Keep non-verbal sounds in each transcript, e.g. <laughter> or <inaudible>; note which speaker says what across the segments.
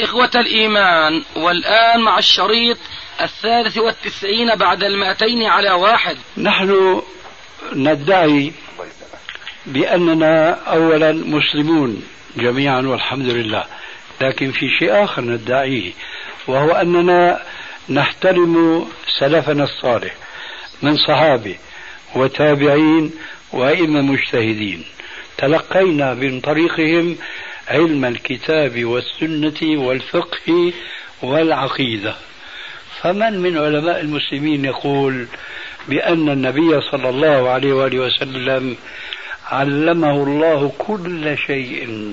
Speaker 1: إخوة الإيمان والآن مع الشريط الثالث والتسعين بعد المائتين على واحد.
Speaker 2: نحن ندعي بأننا أولا مسلمون جميعا والحمد لله. لكن في شيء آخر ندعيه وهو أننا نحترم سلفنا الصالح من صحابة وتابعين وأئمة مجتهدين. تلقينا من طريقهم علم الكتاب والسنة والفقه والعقيدة. فمن من علماء المسلمين يقول بأن النبي صلى الله عليه وآله وسلم علمه الله كل شيء.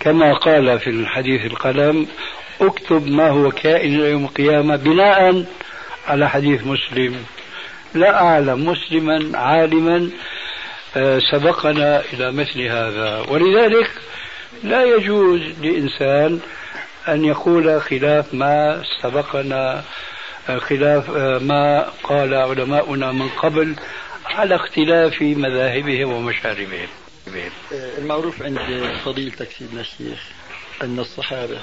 Speaker 2: كما قال في الحديث القلم اكتب ما هو كائن يوم القيامة بناء على حديث مسلم. لا أعلم مسلما عالما آه، سبقنا إلى مثل هذا. ولذلك لا يجوز لإنسان أن يقول خلاف ما سبقنا آه، خلاف آه، ما قال علماؤنا من قبل على اختلاف مذاهبهم ومشاربهم
Speaker 3: المعروف عند فضيلتك سيدنا الشيخ أن الصحابة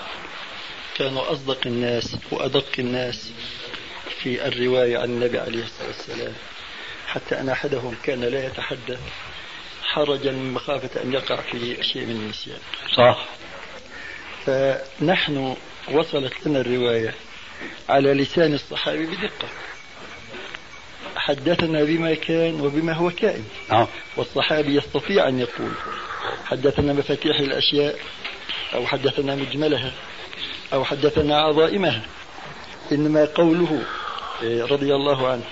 Speaker 3: كانوا أصدق الناس وأدق الناس في الرواية عن النبي عليه الصلاة والسلام حتى أن أحدهم كان لا يتحدث حرجا من مخافة أن يقع في شيء من النسيان.
Speaker 2: صح.
Speaker 3: فنحن وصلت لنا الرواية على لسان الصحابي بدقة. حدثنا بما كان وبما هو كائن.
Speaker 2: نعم.
Speaker 3: والصحابي يستطيع أن يقول حدثنا مفاتيح الأشياء أو حدثنا مجملها أو حدثنا عظائمها. إنما قوله إيه، رضي الله عنه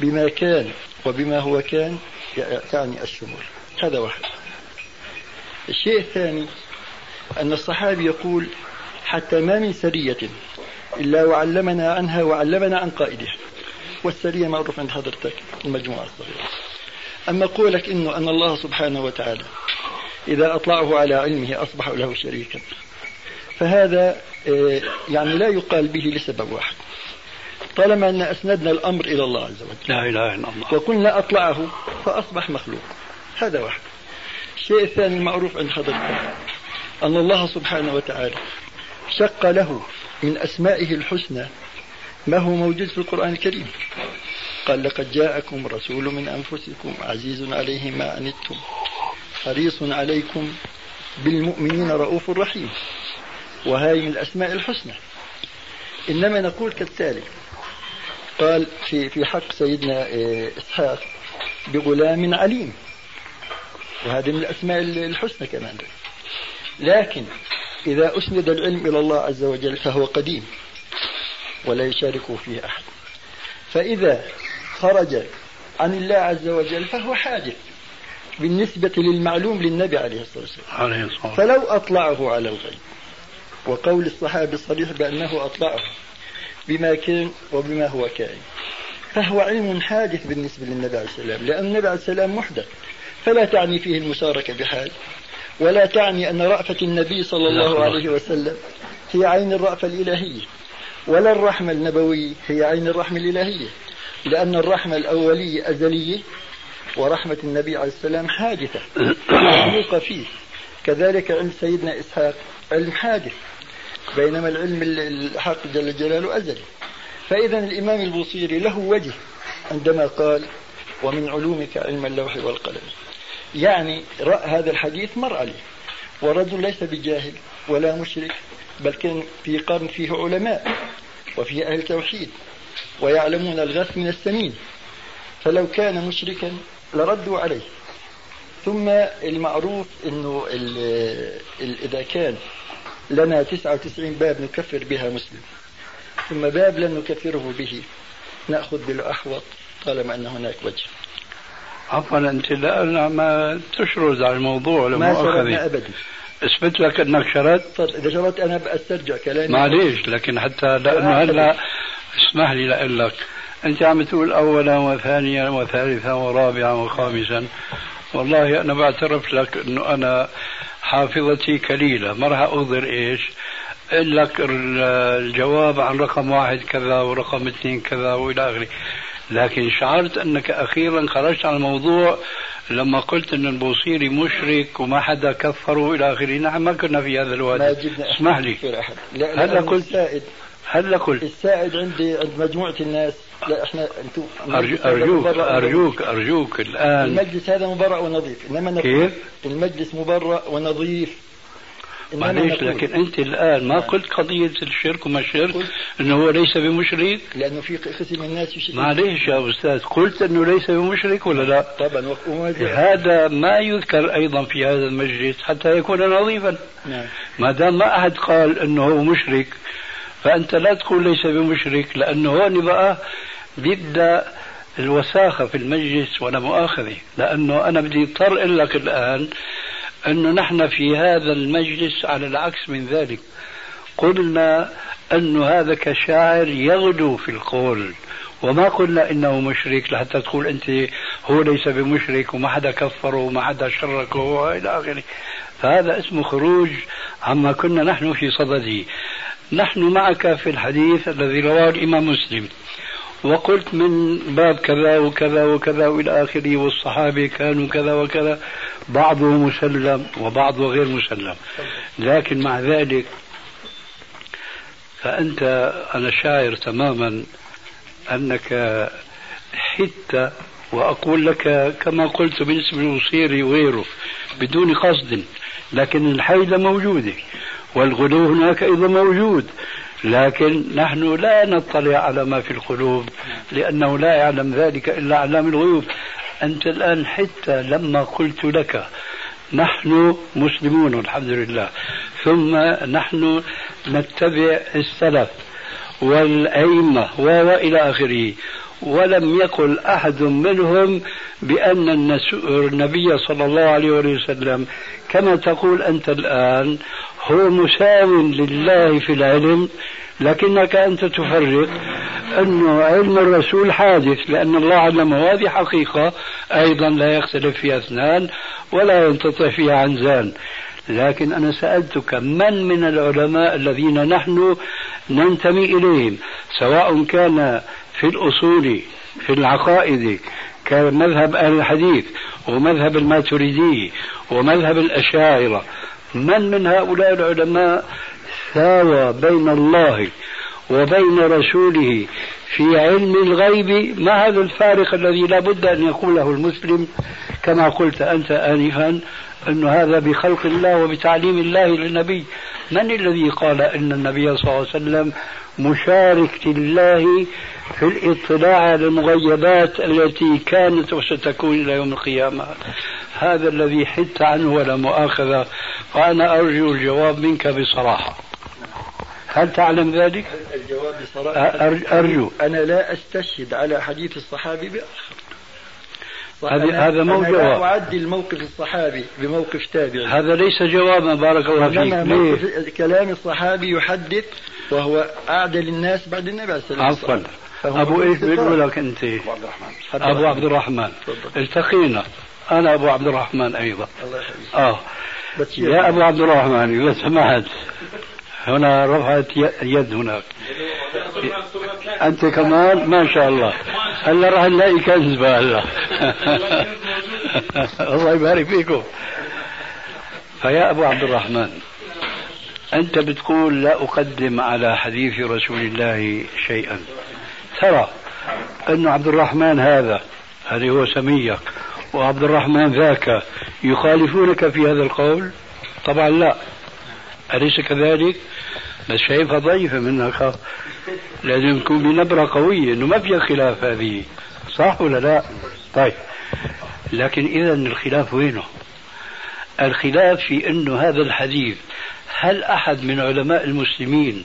Speaker 3: بما كان وبما هو كان يعني الشمول. هذا واحد. الشيء الثاني أن الصحابي يقول حتى ما من سرية إلا وعلمنا عنها وعلمنا عن قائدها والسرية معروف عند حضرتك المجموعة الصغيرة. أما قولك إنه أن الله سبحانه وتعالى إذا أطلعه على علمه أصبح له شريكا فهذا آه، يعني لا يقال به لسبب واحد. طالما أن أسندنا الأمر إلى الله عز وجل
Speaker 2: لا إله إلا الله.
Speaker 3: وقلنا أطلعه فأصبح مخلوق. هذا واحد. الشيء الثاني المعروف عند حضرتك أن الله سبحانه وتعالى شق له من أسمائه الحسنى ما هو موجود في القرآن الكريم. قال لقد جاءكم رسول من أنفسكم عزيز عليه ما عنتم حريص عليكم بالمؤمنين رؤوف رحيم وهذه من الأسماء الحسنى. إنما نقول كالتالي. قال في في حق سيدنا إسحاق بغلام عليم. وهذه من الأسماء الحسنى كمان لكن إذا أسند العلم إلى الله عز وجل فهو قديم ولا يشاركه فيه أحد. فإذا خرج عن الله عز وجل فهو حادث بالنسبة للمعلوم للنبي عليه الصلاة والسلام. فلو أطلعه على الغيب وقول الصحابي الصريح بأنه أطلعه بما كان وبما هو كائن فهو علم حادث بالنسبة للنبي عليه السلام لأن النبي عليه السلام محدث. فلا تعني فيه المشاركة بحال ولا تعني أن رأفة النبي صلى الله عليه وسلم هي عين الرأفة الإلهية ولا الرحمة النبوية هي عين الرحمة الإلهية لأن الرحمة الأولية أزلية ورحمة النبي عليه السلام حادثة مخلوقة فيه. كذلك علم سيدنا إسحاق علم حادث بينما العلم الحق جل جلاله أزلي. فإذا الإمام البوصيري له وجه عندما قال ومن علومك علم اللوح والقلم. يعني رأى هذا الحديث مر عليه ورجل ليس بجاهل ولا مشرك بل كان في قرن فيه علماء وفيه أهل توحيد ويعلمون الغث من السمين. فلو كان مشركا لردوا عليه. ثم المعروف إنه إذا كان لنا 99 باب نكفر بها مسلم ثم باب لن نكفره به نأخذ بالأحوط طالما أن هناك وجه.
Speaker 2: عفوا أنت لا ما تشرد على الموضوع
Speaker 3: ما شردنا ابدا.
Speaker 2: اثبت لك أنك شردت
Speaker 3: طيب إذا شردت أنا بأسترجع كلامي.
Speaker 2: معليش لكن حتى لأنه هلا اسمح لي لأقول لك. أنت عم تقول أولا وثانيا وثالثا ورابعا وخامسا. والله أنا بعترف لك أنه أنا حافظتي كليلة ما راح أظهر إيش؟ أقول لك الجواب عن رقم واحد كذا ورقم اثنين كذا وإلى آخره. لكن شعرت أنك أخيرا خرجت عن الموضوع لما قلت أن البوصيري مشرك وما حدا كفره إلى آخره. نحن ما كنا في هذا الوادي. اسمح لي. هلا قلت السائد. هلا قلت.
Speaker 3: السائد عندي عند مجموعة الناس. لا إحنا أنتم
Speaker 2: أرجوك أرجوك أرجوك الآن.
Speaker 3: المجلس هذا مبرأ ونظيف. إنما
Speaker 2: كيف؟
Speaker 3: المجلس مبرأ ونظيف.
Speaker 2: معليش لكن أنت الآن ما قلت قضية الشرك وما الشرك إنه هو ليس بمشرك؟
Speaker 3: لأنه في قسم من الناس
Speaker 2: يشرك معليش يا أستاذ قلت إنه ليس بمشرك ولا لا؟
Speaker 3: طبعا
Speaker 2: هذا ما يذكر أيضا في هذا المجلس حتى يكون نظيفا.
Speaker 3: نعم.
Speaker 2: ما دام ما أحد قال إنه هو مشرك فأنت لا تقول ليس بمشرك لأنه هون بقى بيبدا الوساخة في المجلس ولا مؤاخذة لأنه أنا بدي اضطر لك الآن أنه نحن في هذا المجلس على العكس من ذلك. قلنا أن هذا كشاعر يغدو في القول. وما قلنا إنه مشرك لحتى تقول أنت هو ليس بمشرك وما حدا كفره وما حدا شركه وإلى آخره. فهذا اسمه خروج عما كنا نحن في صدده. نحن معك في الحديث الذي رواه الإمام مسلم. وقلت من باب كذا وكذا وكذا وإلى آخره والصحابة كانوا كذا وكذا. بعضه مسلم وبعضه غير مسلم. لكن مع ذلك فأنت أنا شاعر تماما أنك حدت وأقول لك كما قلت بالنسبة للوصيري وغيره بدون قصد لكن الحيلة موجودة والغلو هناك أيضا موجود لكن نحن لا نطلع على ما في القلوب لأنه لا يعلم ذلك إلا علام الغيوب. أنت الآن حتى لما قلت لك نحن مسلمون الحمد لله. ثم نحن نتبع السلف والأئمة وإلى آخره. ولم يقل أحد منهم بأن النبي صلى الله عليه وسلم كما تقول أنت الآن هو مساو لله في العلم لكنك أنت تفرق أنه علم الرسول حادث لأن الله علمه هذه حقيقة أيضا لا يختلف فيها اثنان ولا ينتطع فيها عنزان. لكن أنا سألتك من من العلماء الذين نحن ننتمي إليهم؟ سواء كان في الأصول في العقائد كمذهب أهل الحديث ومذهب الماتريدي ومذهب الأشاعرة من من هؤلاء العلماء ساوى بين الله وبين رسوله في علم الغيب ما هذا الفارق الذي لا بد أن يقوله المسلم كما قلت أنت آنفا أن هذا بخلق الله وبتعليم الله للنبي. من الذي قال أن النبي صلى الله عليه وسلم مشارك لله في الاطلاع على المغيبات التي كانت وستكون إلى يوم القيامة؟ هذا الذي حدت عنه ولا مؤاخذة وأنا أرجو الجواب منك بصراحة. هل تعلم ذلك؟
Speaker 3: الجواب بصراحة
Speaker 2: أرجو.
Speaker 3: أنا لا أستشهد على حديث الصحابي بآخر.
Speaker 2: هذا هذا مو جواب
Speaker 3: أنا أعدي الموقف الصحابي بموقف تابعي
Speaker 2: هذا ليس جوابا بارك الله فيك.
Speaker 3: ليه؟ كلام الصحابي يحدث وهو أعدل الناس بعد النبي عليه الصلاة
Speaker 2: والسلام. عفوا. أبو إيش بيقول لك أنت؟ أبو عبد الرحمن. التقينا. أنا أبو عبد الرحمن أيضا.
Speaker 3: الله يحفظك
Speaker 2: آه. يا أبو عبد الرحمن إذا سمحت هنا رفعت يد هناك. أنت كمان؟ ما شاء الله. هلا راح نلاقي كنز هلا. <laughs> الله يبارك فيكم. فيا أبو عبد الرحمن أنت بتقول لا أقدم على حديث رسول الله شيئا. ترى أن عبد الرحمن هذا هذه هو سميك وعبد الرحمن ذاك يخالفونك في هذا القول؟ طبعا لا. أليس كذلك؟ بس شايفها ضعيفة منك لازم تكون بنبرة قوية إنه ما فيها خلاف هذه. صح ولا لا؟ طيب. لكن إذا الخلاف وينه؟ الخلاف في أنه هذا الحديث هل أحد من علماء المسلمين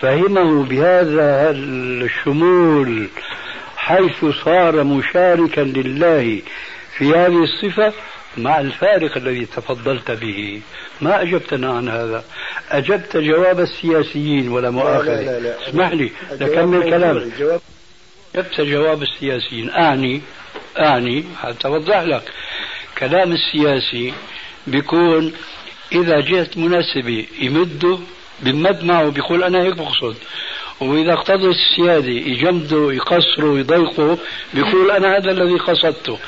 Speaker 2: فهمه بهذا الشمول حيث صار مشاركا لله في هذه الصفة؟ مع الفارق الذي تفضلت به. ما أجبتنا عن هذا؟ أجبت جواب السياسيين ولا مؤاخذة
Speaker 3: لا لا لا.
Speaker 2: اسمح لي لكمل
Speaker 3: موضوعي.
Speaker 2: كلامي
Speaker 3: جواب
Speaker 2: جبت جواب السياسيين. أعني أعني حتى أوضح لك. كلام السياسي بيكون إذا جهة مناسبة يمده بمد معه بيقول أنا هيك بقصد. وإذا اقتضت السيادة يجمده يقصره يضيقه بيقول أنا هذا الذي قصدته.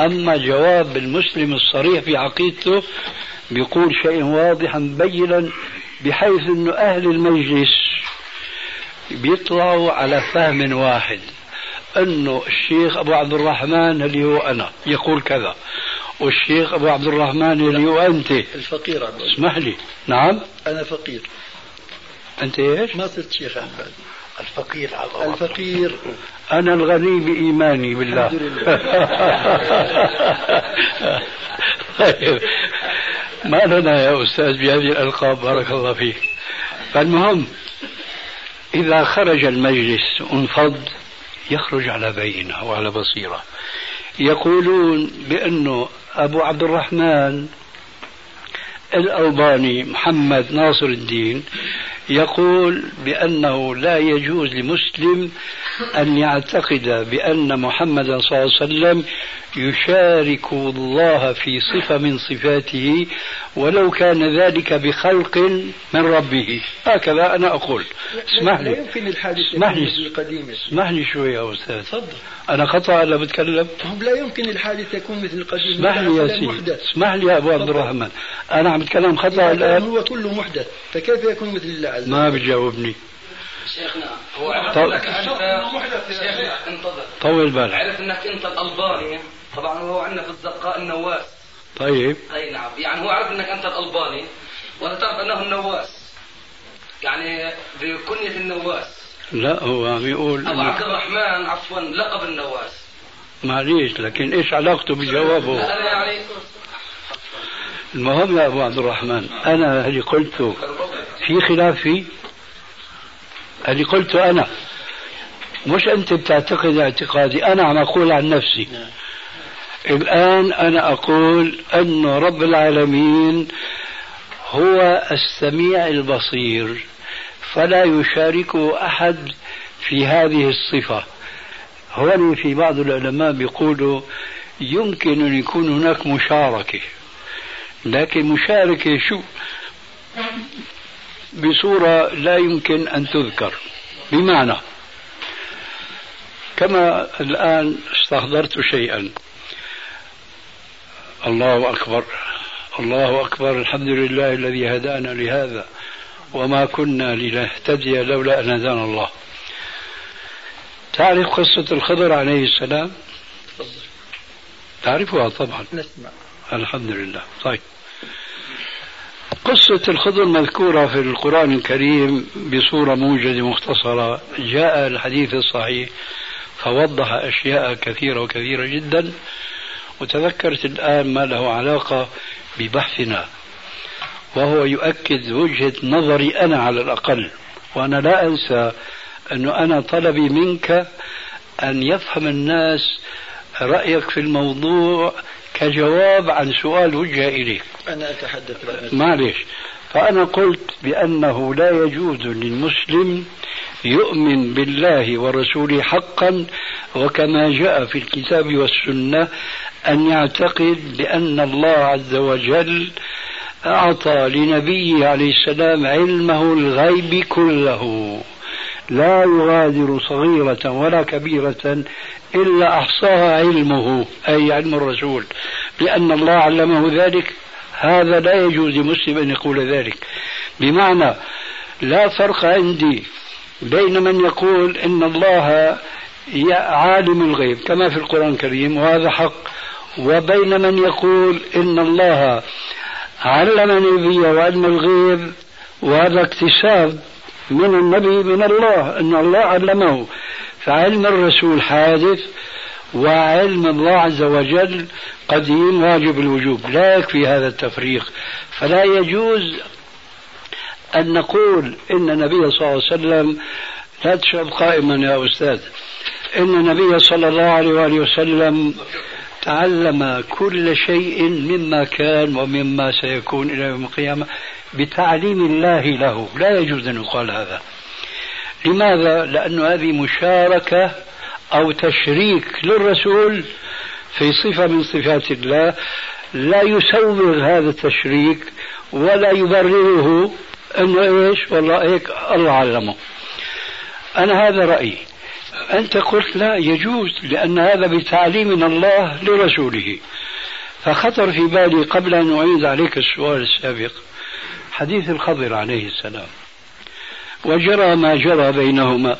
Speaker 2: أما جواب المسلم الصريح في عقيدته بيقول شيء واضحا بينا بحيث أنه أهل المجلس بيطلعوا على فهم واحد إنه الشيخ أبو عبد الرحمن اللي هو أنا يقول كذا والشيخ أبو عبد الرحمن اللي هو أنت
Speaker 3: الفقير عبد.
Speaker 2: اسمح لي نعم
Speaker 3: أنا فقير
Speaker 2: أنت إيش؟
Speaker 3: ما صرت شيخ بعد
Speaker 4: الفقير على الله
Speaker 3: الفقير. <laughs>
Speaker 2: أنا الغني بإيماني بالله.
Speaker 3: الحمد لله.
Speaker 2: طيب <laughs> ما لنا يا أستاذ بهذه الألقاب بارك الله فيك. فالمهم إذا خرج المجلس انفض يخرج على بينة وعلى بصيرة. يقولون بانه أبو عبد الرحمن الألباني محمد ناصر الدين يقول بأنه لا يجوز لمسلم أن يعتقد بأن محمدا صلى الله عليه وسلم يشارك الله في صفة من صفاته ولو كان ذلك بخلق من ربه. هكذا أنا أقول. اسمح لي.
Speaker 3: يمكن الحادث
Speaker 2: اسمح لي.
Speaker 3: القديم.
Speaker 2: اسمح لي شوي يا أستاذ.
Speaker 3: تفضل.
Speaker 2: أنا خطأ ولا بتكلم؟
Speaker 3: لا يمكن الحادث يكون مثل القديم.
Speaker 2: اسمح لي يا سيدي. اسمح لي يا أبو عبد الرحمن. أنا عم بتكلم خطأ الآن.
Speaker 3: هو كله محدث فكيف يكون مثل الله؟ عز
Speaker 2: ما بتجاوبني.
Speaker 1: شيخنا هو عرف
Speaker 2: طب-
Speaker 1: إنك انت شيخنا انتظر.
Speaker 2: طول بالك.
Speaker 1: عرف إنك أنت الألباني. طبعا هو عندنا في الزقاء النواس.
Speaker 2: طيب.
Speaker 1: أي نعم. يعني هو عرف إنك أنت الألباني. وأنا تعرف أنه النواس. يعني بكنية النواس.
Speaker 2: لا هو عم يقول أبو
Speaker 1: عبد الرحمن عفوا لقب النواس.
Speaker 2: معليش لكن إيش علاقته بجوابه؟
Speaker 1: لا أنا يعني
Speaker 2: المهم يا أبو عبد الرحمن؟ أنا اللي قلته في خلاف فيه اللي قلته أنا. مش أنت بتعتقد اعتقادي أنا عم أقول عن نفسي. الآن أنا أقول أن رب العالمين هو السميع البصير فلا يشاركه أحد في هذه الصفة. هون في بعض العلماء بيقولوا يمكن أن يكون هناك مشاركة. لكن مشاركه شو بصورة لا يمكن أن تذكر. بمعنى كما الآن استحضرت شيئا. الله أكبر الله أكبر الحمد لله الذي هدانا لهذا وما كنا لنهتدي لولا أن هدانا الله. تعرف قصة الخضر عليه السلام؟ تعرفها طبعا.
Speaker 3: نسمع.
Speaker 2: الحمد لله. طيب. قصة الخضر مذكورة في القرآن الكريم بصورة موجزة مختصرة. جاء الحديث الصحيح فوضح أشياء كثيرة وكثيرة جدا وتذكرت الآن ما له علاقة ببحثنا. وهو يؤكد وجهة نظري أنا على الأقل. وأنا لا أنسى أنه أنا طلبي منك أن يفهم الناس رأيك في الموضوع كجواب عن سؤال وجه إليك
Speaker 3: أنا أتحدث.
Speaker 2: معلش فأنا قلت بأنه لا يجوز للمسلم يؤمن بالله ورسوله حقا وكما جاء في الكتاب والسنة أن يعتقد بأن الله عز وجل أعطى لنبيه عليه السلام علمه الغيب كله لا يغادر صغيرة ولا كبيرة إلا أحصاها علمه أي علم الرسول لأن الله علمه ذلك. هذا لا يجوز لمسلم أن يقول ذلك. بمعنى لا فرق عندي بين من يقول إن الله عالم الغيب كما في القرآن الكريم وهذا حق وبين من يقول إن الله علم نبيه وعلم الغيب وهذا اكتساب من النبي من الله إن الله علمه. فعلم الرسول حادث وعلم الله عز وجل قديم واجب الوجوب. لا يكفي هذا التفريق. فلا يجوز أن نقول إن النبي صلى الله عليه وسلم لا تشرب قائما يا أستاذ إن النبي صلى الله عليه وآله وسلم تعلم كل شيء مما كان ومما سيكون إلى يوم القيامة بتعليم الله له. لا يجوز أن يقال هذا. لماذا؟ لأن هذه مشاركة أو تشريك للرسول في صفة من صفات الله. لا يسوغ هذا التشريك ولا يبرره. إنه إيش؟ والله هيك الله علمه. أنا هذا رأيي. أنت قلت لا يجوز لأن هذا بتعليم من الله لرسوله. فخطر في بالي قبل أن أعيد عليك السؤال السابق حديث الخضر عليه السلام. وجرى ما جرى بينهما.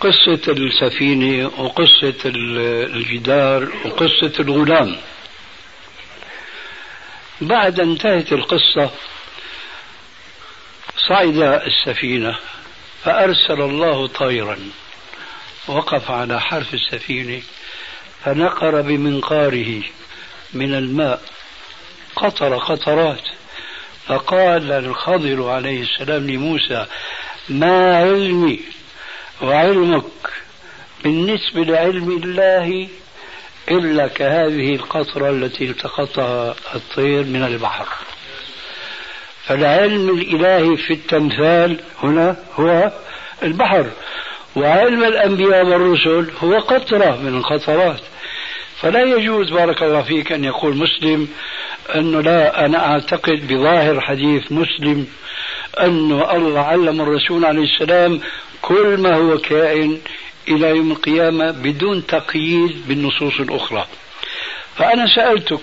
Speaker 2: قصة السفينة وقصة الجدار وقصة الغلام. بعد انتهت القصة صعد السفينة. فأرسل الله طيرا. وقف على حرف السفينة فنقر بمنقاره من الماء. قطر قطرات. فقال الخضر عليه السلام لموسى ما علمي وعلمك بالنسبة لعلم الله إلا كهذه القطرة التي التقطها الطير من البحر. فالعلم الإلهي في التمثال هنا هو البحر وعلم الأنبياء والرسل هو قطرة من القطرات. فلا يجوز بارك الله فيك أن يقول مسلم أنه لا أنا أعتقد بظاهر حديث مسلم أنه الله علم الرسول عليه السلام كل ما هو كائن إلى يوم القيامة بدون تقييد بالنصوص الأخرى. فأنا سألتك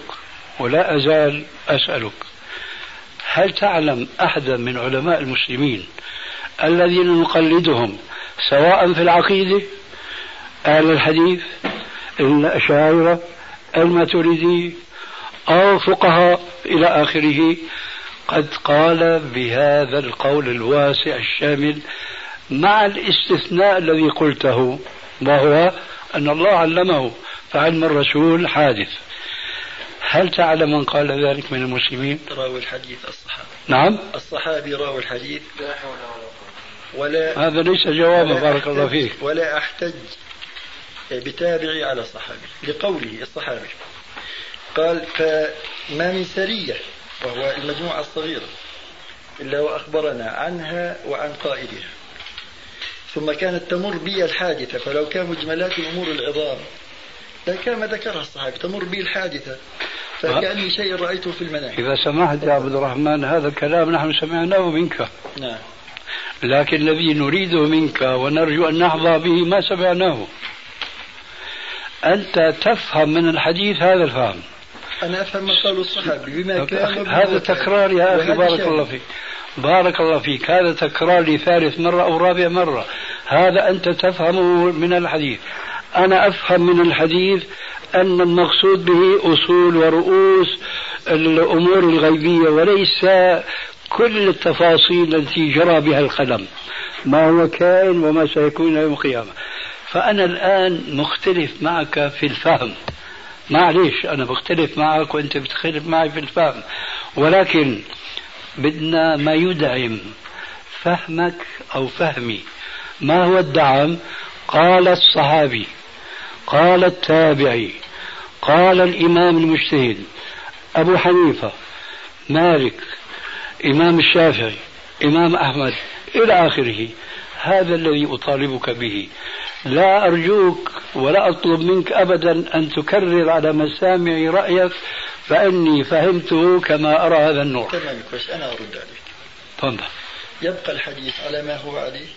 Speaker 2: ولا أزال أسألك. هل تعلم أحدا من علماء المسلمين الذين نقلدهم سواء في العقيدة أهل الحديث الأشاعرة الماتريدي أو فقهاء إلى آخره؟ قد قال بهذا القول الواسع الشامل مع الاستثناء الذي قلته وهو أن الله علمه فعلم الرسول حادث. هل تعلم من قال ذلك من المسلمين؟
Speaker 3: راوي الحديث الصحابي.
Speaker 2: نعم.
Speaker 3: الصحابي راوي الحديث. لا حول ولا
Speaker 2: ولا هذا ليس جوابا بارك الله فيك.
Speaker 3: ولا أحتج بتابعي على صحابي لقوله الصحابي. قال فما من سرية وهو المجموعة الصغيرة إلا وأخبرنا عنها وعن قائدها ثم كانت تمر بي الحادثة فلو كان مجملات الأمور العظام لكان ما ذكرها الصحابي تمر بي الحادثة فكأني شيء رأيته في المنام.
Speaker 2: إذا سمحت يا عبد الرحمن هذا الكلام نحن سمعناه منك.
Speaker 3: نعم.
Speaker 2: لكن الذي نريده منك ونرجو أن نحظى به ما سمعناه. أنت تفهم من الحديث هذا الفهم.
Speaker 3: أنا أفهم ما قاله الصحابي بما كان
Speaker 2: هذا تكرار يا أخي بارك الله فيك. بارك الله فيك. هذا تكرار لثالث مرة أو رابع مرة. هذا أنت تفهمه من الحديث. أنا أفهم من الحديث أن المقصود به أصول ورؤوس الأمور الغيبية وليس كل التفاصيل التي جرى بها القلم ما هو كائن وما سيكون يوم القيامة. فأنا الآن مختلف معك في الفهم. معليش أنا بختلف معك وأنت بتختلف معي في الفهم. ولكن بدنا ما يدعم فهمك أو فهمي. ما هو الدعم؟ قال الصحابي قال التابعي قال الإمام المجتهد أبو حنيفة مالك إمام الشافعي إمام أحمد إلى آخره. هذا الذي أطالبك به. لا أرجوك ولا أطلب منك أبدا أن تكرر على مسامعي رأيك فإني فهمته كما أرى هذا النور
Speaker 3: تمام كويس. أنا أرد عليك.
Speaker 2: تفضل.
Speaker 3: يبقى الحديث على ما هو عليه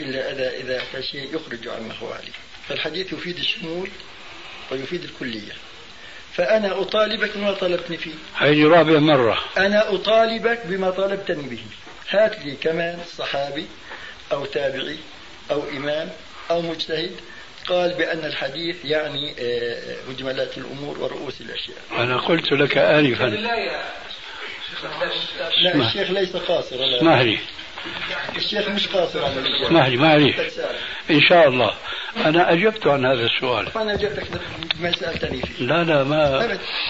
Speaker 3: إلا إذا إذا شيء يخرج عما هو عليه. فالحديث يفيد الشمول ويفيد الكلية. فأنا أطالبك بما طلبتني فيه.
Speaker 2: هذه رابع مرة.
Speaker 3: أنا أطالبك بما طالبتني به هات لي كمان صحابي أو تابعي أو إمام أو مجتهد قال بأن الحديث يعني آه، مجملات الأمور ورؤوس الأشياء.
Speaker 2: أنا قلت لك آنفا
Speaker 3: لا الشيخ ليس قاصرا
Speaker 2: اسمح لي
Speaker 3: الشيخ مش قاصر. على
Speaker 2: اسمح لي معليش إن شاء الله. أنا أجبت عن هذا السؤال.
Speaker 3: أنا أجبتك ما سألتني فيه.
Speaker 2: لا لا ما.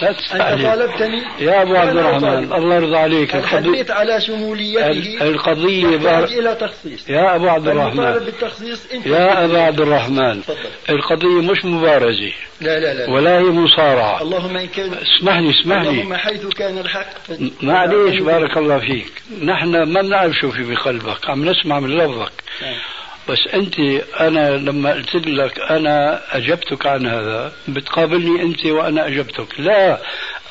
Speaker 2: لا
Speaker 3: أنت
Speaker 2: تستعجل
Speaker 3: طالبتني.
Speaker 2: يا أبو عبد الرحمن. الله يرضى عليك. القضية
Speaker 3: الحديث على شموليته.
Speaker 2: ال- القضية بار...
Speaker 3: إلى تخصيص.
Speaker 2: يا أبو عبد الرحمن.
Speaker 3: بالتخصيص. أنت
Speaker 2: يا أبا عبد الرحمن. القضية مش مبارزة.
Speaker 3: لا لا لا
Speaker 2: ولا هي مصارعة.
Speaker 3: اللهم إن كان
Speaker 2: اسمح لي اسمح لي
Speaker 3: اللهم حيث كان الحق.
Speaker 2: معليش بارك الله فيك. نحن ما بنعرف شو في بقلبك. عم نسمع من لفظك.
Speaker 3: نعم.
Speaker 2: بس أنت أنا لما قلت لك أنا أجبتك عن هذا بتقابلني أنت وأنا أجبتك. لا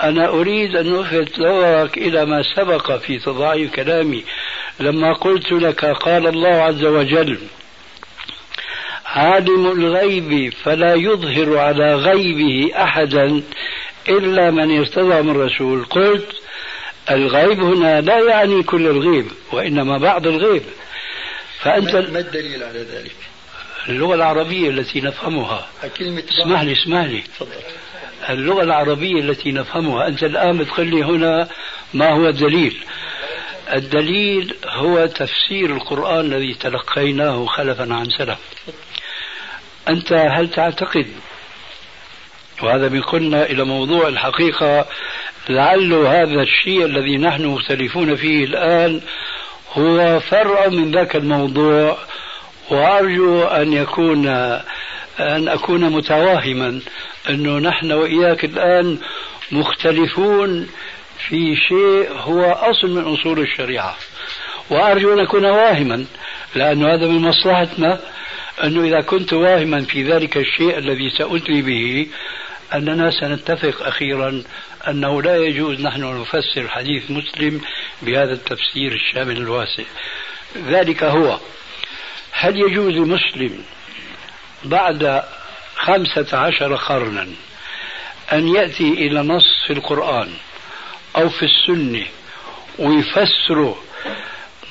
Speaker 2: أنا أريد أن الفت نظرك إلى ما سبق في تضاعيف كلامي. لما قلت لك قال الله عز وجل عالم الغيب فلا يظهر على غيبه أحدا إلا من ارتضى من رسول. قلت الغيب هنا لا يعني كل الغيب وإنما بعض الغيب. فأنت
Speaker 3: ما الدليل على ذلك؟
Speaker 2: اللغة العربية التي نفهمها.
Speaker 3: كلمة
Speaker 2: اسمح لي اسمح لي.
Speaker 3: تفضل.
Speaker 2: اللغة العربية التي نفهمها أنت الآن بتقول لي هنا ما هو الدليل. الدليل هو تفسير القرآن الذي تلقيناه خلفا عن سلف. أنت هل تعتقد وهذا بيقلنا إلى موضوع الحقيقة لعل هذا الشيء الذي نحن مختلفون فيه الآن هو فرع من ذاك الموضوع وأرجو أن يكون أن أكون متواهما انه نحن وإياك الآن مختلفون في شيء هو أصل من أصول الشريعة. وأرجو أن أكون واهما لأنه هذا من مصلحتنا أنه إذا كنت واهما في ذلك الشيء الذي سأتلي به أننا سنتفق أخيرا أنه لا يجوز نحن نفسر حديث مسلم بهذا التفسير الشامل الواسع. ذلك هو هل يجوز لمسلم بعد خمسة عشر قرنا أن يأتي إلى نص في القرآن أو في السنة ويفسره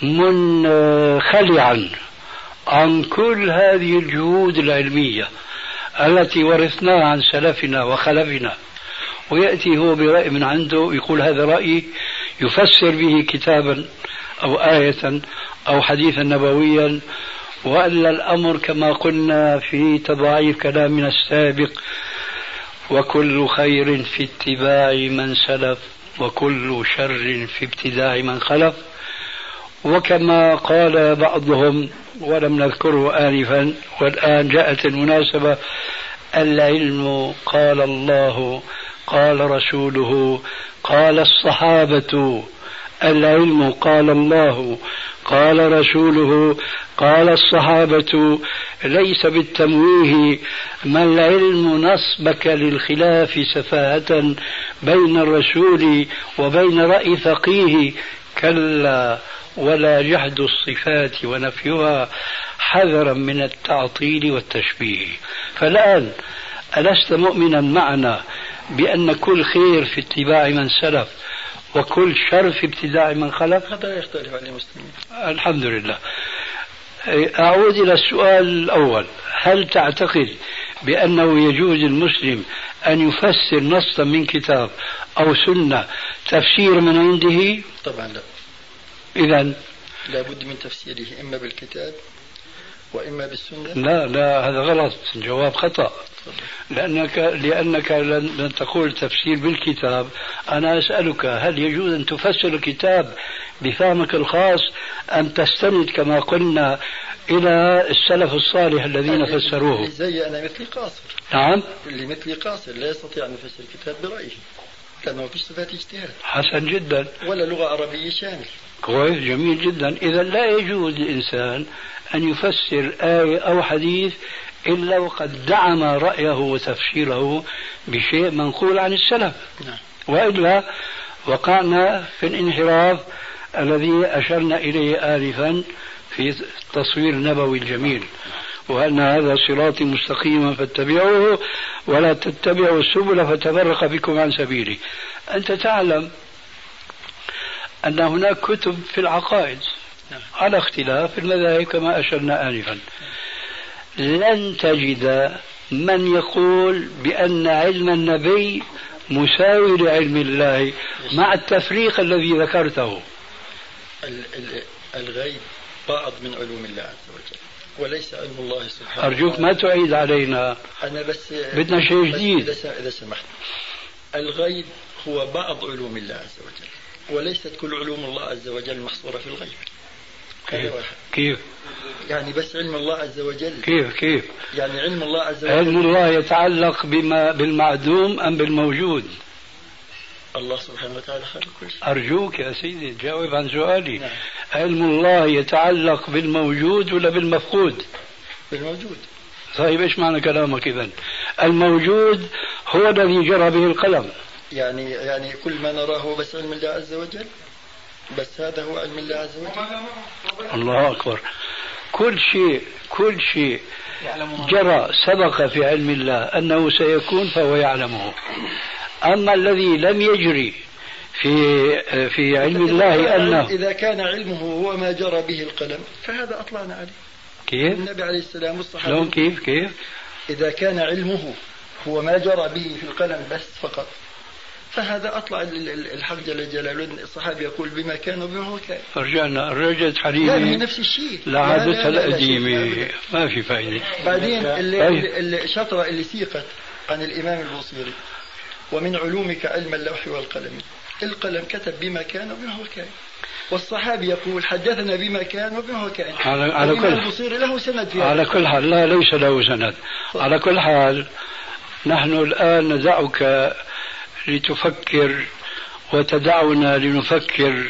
Speaker 2: منخلعا عن كل هذه الجهود العلمية التي ورثناها عن سلفنا وخلفنا. ويأتي هو برأي من عنده يقول هذا رأيي يفسر به كتابا أو آية أو حديثا نبويا. وألا الأمر كما قلنا في تضاعيف كلامنا السابق وكل خير في اتباع من سلف وكل شر في ابتداع من خلف. وكما قال بعضهم ولم نذكره آنفا والآن جاءت المناسبة العلم قال الله قال رسوله قال الصحابة العلم قال الله قال رسوله قال الصحابة ليس بالتمويه ما العلم نصبك للخلاف سفاهة بين الرسول وبين رأي فقيه كلا ولا جحد الصفات ونفيها حذرا من التعطيل والتشبيه. فالآن ألست مؤمنا معنا بأن كل خير في اتباع من سلف وكل شر في ابتداع من خلف؟
Speaker 3: هذا يختلف عن المسلمين.
Speaker 2: الحمد لله. أعود إلى السؤال الأول. هل تعتقد بأنه يجوز المسلم أن يفسر نصا من كتاب أو سنة. تفسير من عنده؟
Speaker 3: طبعا لا.
Speaker 2: إذا.
Speaker 3: لابد من تفسيره إما بالكتاب وإما بالسنة.
Speaker 2: لا لا هذا غلط. جواب خطأ. لأنك لأنك لن لن تقول تفسير بالكتاب. أنا أسألك هل يجوز أن تفسر الكتاب بفهمك الخاص أم تستند كما قلنا إلى السلف الصالح الذين فسروه؟
Speaker 3: اللي زي أنا مثلي قاصر.
Speaker 2: نعم.
Speaker 3: اللي مثلي قاصر لا يستطيع أن يفسر الكتاب برأيه. لأنه صفات اجتهاد.
Speaker 2: حسن جدا.
Speaker 3: ولا لغة عربية شامل.
Speaker 2: كويس جميل جدا. إذا لا يجوز للإنسان أن يفسر آية أو حديث إلا وقد دعم رأيه وتفسيره بشيء منقول عن السلف.
Speaker 3: نعم.
Speaker 2: وإلا وقعنا في الانحراف الذي أشرنا إليه آنفا في التصوير النبوي الجميل. وأن هذا صراطي مستقيما فاتبعوه ولا تتبعوا السبل فتفرق بكم عن سبيله أنت تعلم أن هناك كتب في العقائد على اختلاف المذاهب كما أشرنا آنفا. لن تجد من يقول بأن علم النبي مساوي لعلم الله مع التفريق الذي ذكرته.
Speaker 3: ال- ال- الغيب بعض من علوم الله. وليس علم الله سبحانه
Speaker 2: أرجوك ما تعيد علينا.
Speaker 3: أنا بس
Speaker 2: بدنا شيء جديد.
Speaker 3: إذا سمحت. الغيب هو بعض علوم الله عز وجل وليست كل علوم الله عز وجل محصورة في الغيب.
Speaker 2: كيف؟ كيف؟
Speaker 3: يعني بس علم الله عز وجل.
Speaker 2: كيف؟ كيف؟
Speaker 3: يعني علم الله عز
Speaker 2: علم
Speaker 3: وجل.
Speaker 2: الله يتعلق بما بالمعدوم أم بالموجود؟
Speaker 3: الله سبحانه وتعالى خالق كل شيء
Speaker 2: أرجوك يا سيدي جاوب عن سؤالي.
Speaker 3: نعم.
Speaker 2: علم الله يتعلق بالموجود ولا بالمفقود؟
Speaker 3: بالموجود.
Speaker 2: طيب إيش معنى كلامك اذا الموجود هو الذي جرى به القلم.
Speaker 3: يعني يعني كل ما نراه هو بس علم الله عز وجل؟ بس هذا هو علم الله عز وجل؟
Speaker 2: الله أكبر. كل شيء كل شيء جرى سبق في علم الله أنه سيكون فهو يعلمه. أما الذي لم يجري في في علم الله أنه
Speaker 3: إذا كان علمه هو ما جرى به القلم فهذا أطلعنا عليه.
Speaker 2: كيف؟
Speaker 3: النبي عليه السلام
Speaker 2: لون
Speaker 3: والصحابة
Speaker 2: كيف؟ كيف؟
Speaker 3: إذا كان علمه هو ما جرى به في القلم بس فقط فهذا ال- الحق جل جلاله. الصحابي يقول بما كان وبما هو كان.
Speaker 2: رجعنا رجعت
Speaker 3: لا هي نفس الشيء.
Speaker 2: لعادتها. القديمة ما في فائدة
Speaker 3: بعدين اللي-
Speaker 2: طيب.
Speaker 3: اللي- الشطرة اللي سيقت عن الإمام البوصيري. ومن علومك علم اللوح والقلم. القلم كتب بما كان وبما هو كان والصحابي يقول حدثنا بما كان وبما هو كان
Speaker 2: على- على كل-
Speaker 3: البوصيري له سند في
Speaker 2: على
Speaker 3: هذا
Speaker 2: كل حال لا ليس له سند. على كل حال نحن الآن ندعك لتفكر وتدعنا لنفكر.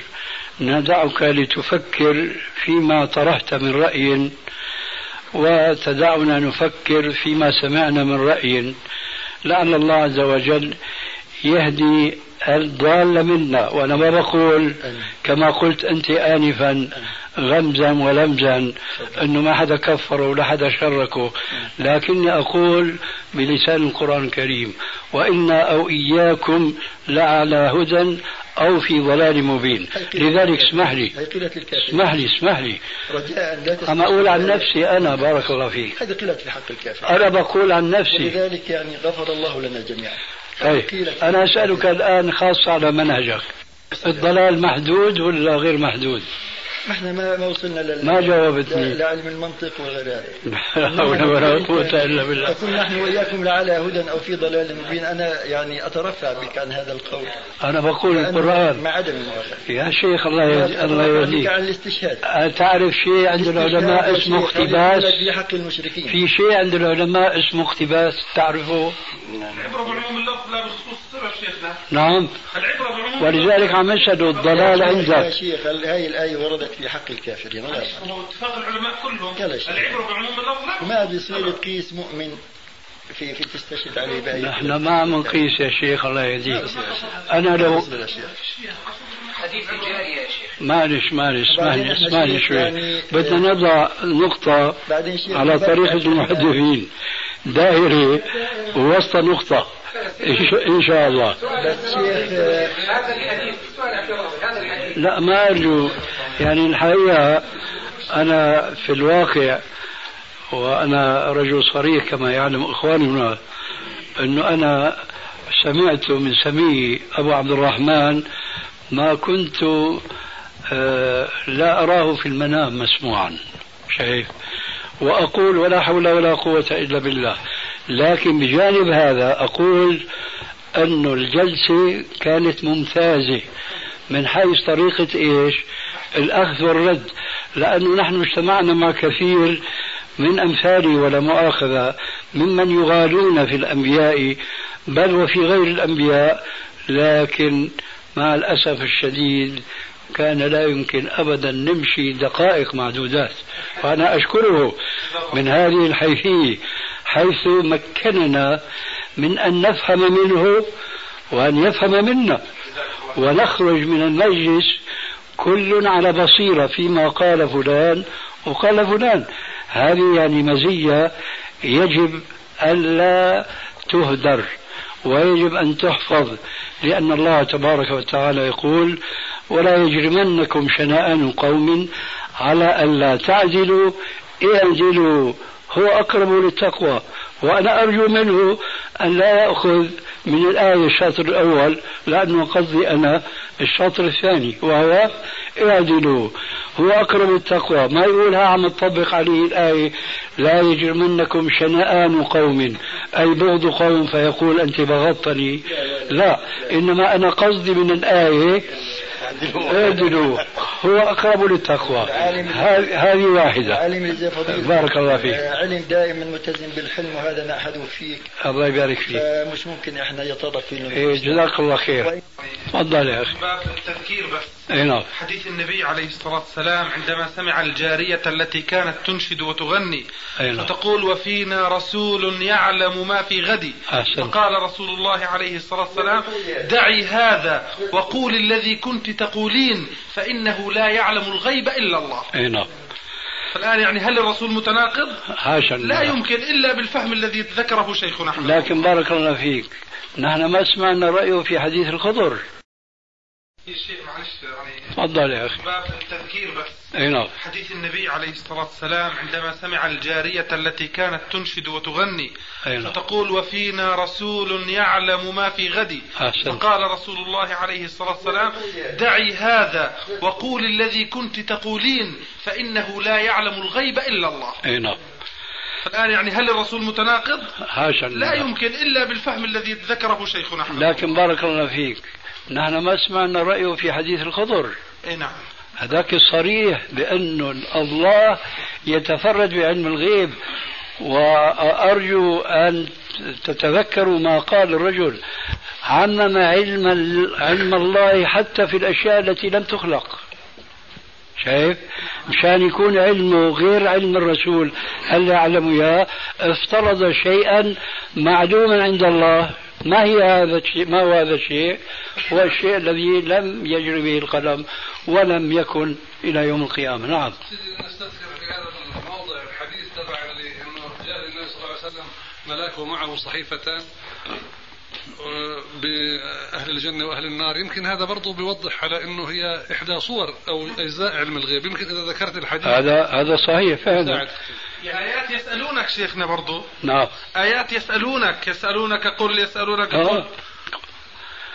Speaker 2: ندعك لتفكر فيما طرحت من رأي وتدعنا نفكر فيما سمعنا من رأي. لعل الله عز وجل يهدي الضال منا. وأنا ما بقول كما قلت أنت آنفا غمزا ولمزا أنه ما حدا كفره ولا حدا شركه لكني أقول بلسان القرآن الكريم وإنا أو إياكم لعلى هدى أو في ضلال مبين. لذلك اسمح لي. اسمح لي اسمح لي.
Speaker 3: رجاء لا
Speaker 2: أما أقول عن نفسي أنا بارك الله فيك.
Speaker 3: هذه قلة في حق الكافر
Speaker 2: أنا بقول عن نفسي.
Speaker 3: ولذلك يعني غفر الله لنا جميعا.
Speaker 2: طيب. أنا أسألك الآن خاصة على منهجك. الضلال محدود ولا غير محدود؟
Speaker 3: ما إحنا ما ما وصلنا لل
Speaker 2: ما جاوبتني.
Speaker 3: لا- لعلم المنطق وغير هذا
Speaker 2: لا حول ولا قوة إلا بالله.
Speaker 3: أكون نحن وإياكم لعلى هدى أو في ضلال مبين. أنا يعني أترفع بك عن هذا القول.
Speaker 2: أنا بقول
Speaker 3: لأنه
Speaker 2: القرآن.
Speaker 3: مع عدم الموافقة
Speaker 2: يا شيخ الله الله يهديك.
Speaker 3: عن الاستشهاد.
Speaker 2: تعرف شيء عند العلماء اسمه اقتباس؟
Speaker 3: في حق المشركين.
Speaker 2: في شيء عند العلماء اسمه اقتباس؟ تعرفه؟
Speaker 5: العبرة بعموم اللفظ لا بخصوص السبب شيخنا
Speaker 2: نعم.
Speaker 5: العبرة بعموم
Speaker 2: ولذلك عم يشهدوا الضلال
Speaker 3: يا
Speaker 2: عندك.
Speaker 3: شيخ هاي الآية وردت في حق الكافرين. لا
Speaker 5: اللفظ هو اتفاق العلماء كلهم. العبرة بعموم اللفظ
Speaker 3: ما بيصير تقيس مؤمن في في تستشهد عليه بآية
Speaker 2: نحن ما عم نقيس يا شيخ الله يهديك. أنا لو.
Speaker 1: حديث يا شيخ.
Speaker 2: معلش معلش اسمعني اسمعني شوي.
Speaker 3: يعني-
Speaker 2: بدنا نضع نقطة
Speaker 3: بعدين شيخ
Speaker 2: على طريقة المحدثين. دائرة ووسط نقطة. إن شاء- الله
Speaker 1: هذا الحديث
Speaker 2: لا ما أرجو. يعني الحقيقة أنا في الواقع وأنا رجل صريح كما يعلم إخواننا أنه أنا سمعت من سمي أبو عبد الرحمن ما كنت آه، لا أراه في المنام مسموعا شايف؟ وأقول ولا حول ولا قوة إلا بالله. لكن بجانب هذا أقول أن الجلسة كانت ممتازة. من حيث طريقة إيش؟ الأخذ والرد. لأنه نحن اجتمعنا مع كثير من أمثالي ولا مؤاخذة ممن يغالون في الأنبياء بل وفي غير الأنبياء لكن مع الأسف الشديد كان لا يمكن أبدا نمشي دقائق معدودات. وأنا أشكره من هذه الحيثية. حيث مكننا من أن نفهم منه وأن يفهم منا. ونخرج من المجلس كل على بصيرة فيما قال فلان وقال فلان. هذه يعني مزية يجب ألا تهدر ويجب أن تحفظ لأن الله تبارك وتعالى يقول ولا يجرمنكم شنآن قوم على ألا تعدلوا اعدلوا هو أقرب للتقوى وأنا أرجو منه أن لا يأخذ من الآية الشاطر الأول لأنه قصدي أنا الشاطر الثاني وهو اعدلوا. هو أقرب التقوى ما يقولها عم تطبق عليه الآية لا يجرمنكم شنآن قوم أي بغض قوم فيقول أنت بغضتني. لا إنما أنا قصدي من الآية اعدلوا هو أقرب للتقوى. هذه واحدة.
Speaker 3: علم فضيلة
Speaker 2: بارك الله فيك.
Speaker 3: علم دائما ملتزم بالحلم وهذا نعهده فيك.
Speaker 2: الله يبارك فيك.
Speaker 3: فمش ممكن إحنا يتطرق فينا
Speaker 2: إيه جزاك الله خير. تفضل يا أخي.
Speaker 5: باب التذكير بس.
Speaker 2: أي نعم.
Speaker 5: حديث النبي عليه الصلاة والسلام عندما سمع الجارية التي كانت تنشد وتغني
Speaker 2: أي نعم.
Speaker 5: فتقول وفينا رسول يعلم ما في غد. فقال رسول الله عليه الصلاة والسلام دعي هذا وقول الذي كنت تقولين فإنه لا يعلم الغيب إلا الله.
Speaker 2: أي نعم.
Speaker 5: فالآن يعني هل الرسول متناقض؟
Speaker 2: حاشا.
Speaker 5: لا. يمكن إلا بالفهم الذي ذكره شيخنا أحمد.
Speaker 2: لكن بارك الله فيك. نحن ما سمعنا رأيه في حديث الخضر.
Speaker 5: في شيء معلش يعني
Speaker 2: تفضل يا أخي.
Speaker 5: باب التذكير بس.
Speaker 2: أي نعم.
Speaker 5: حديث النبي عليه الصلاة والسلام عندما سمع الجارية التي كانت تنشد وتغني
Speaker 2: أي نعم.
Speaker 5: فتقول وفينا رسول يعلم ما في غد
Speaker 2: أحسنت.
Speaker 5: فقال رسول الله عليه الصلاة والسلام دعي هذا وقول الذي كنت تقولين فإنه لا يعلم الغيب إلا الله.
Speaker 2: أي نعم.
Speaker 5: فالآن يعني هل الرسول متناقض؟
Speaker 2: حاشا
Speaker 5: لا. يمكن إلا بالفهم الذي ذكره شيخنا أحمد.
Speaker 2: لكن بارك الله فيك. نحن ما سمعنا رأيه في حديث الخضر.
Speaker 5: إيه نعم.
Speaker 2: هذاك صريح بأنه الله يتفرد بعلم الغيب وأرجو أن تتذكروا ما قال الرجل عمم علم علم الله حتى في الأشياء التي لم تخلق. شايف؟ مشان يكون علمه غير علم الرسول هل يعلم اياه افترض شيئا معلوما عند الله. ما هي هذا الشيء؟ ما هو هذا الشيء؟ هو الشيء الذي لم يجري به القلم ولم يكن إلى يوم القيامة. نعم.
Speaker 6: سيدي نستذكر في هذا الموضع الحديث تبع اللي انه جاء النبي صلى الله عليه وسلم ملاك ومعه صحيفتان. بأهل الجنة وأهل النار. يمكن هذا برضو بيوضح على أنه هي إحدى صور أو أجزاء علم الغيب. يمكن إذا ذكرت الحديث.
Speaker 2: هذا هذا صحيح فعلا.
Speaker 6: ساعد.
Speaker 5: آيات يسألونك شيخنا برضو.
Speaker 2: نعم.
Speaker 5: آيات يسألونك يسألونك قل يسألونك قل.
Speaker 2: آه.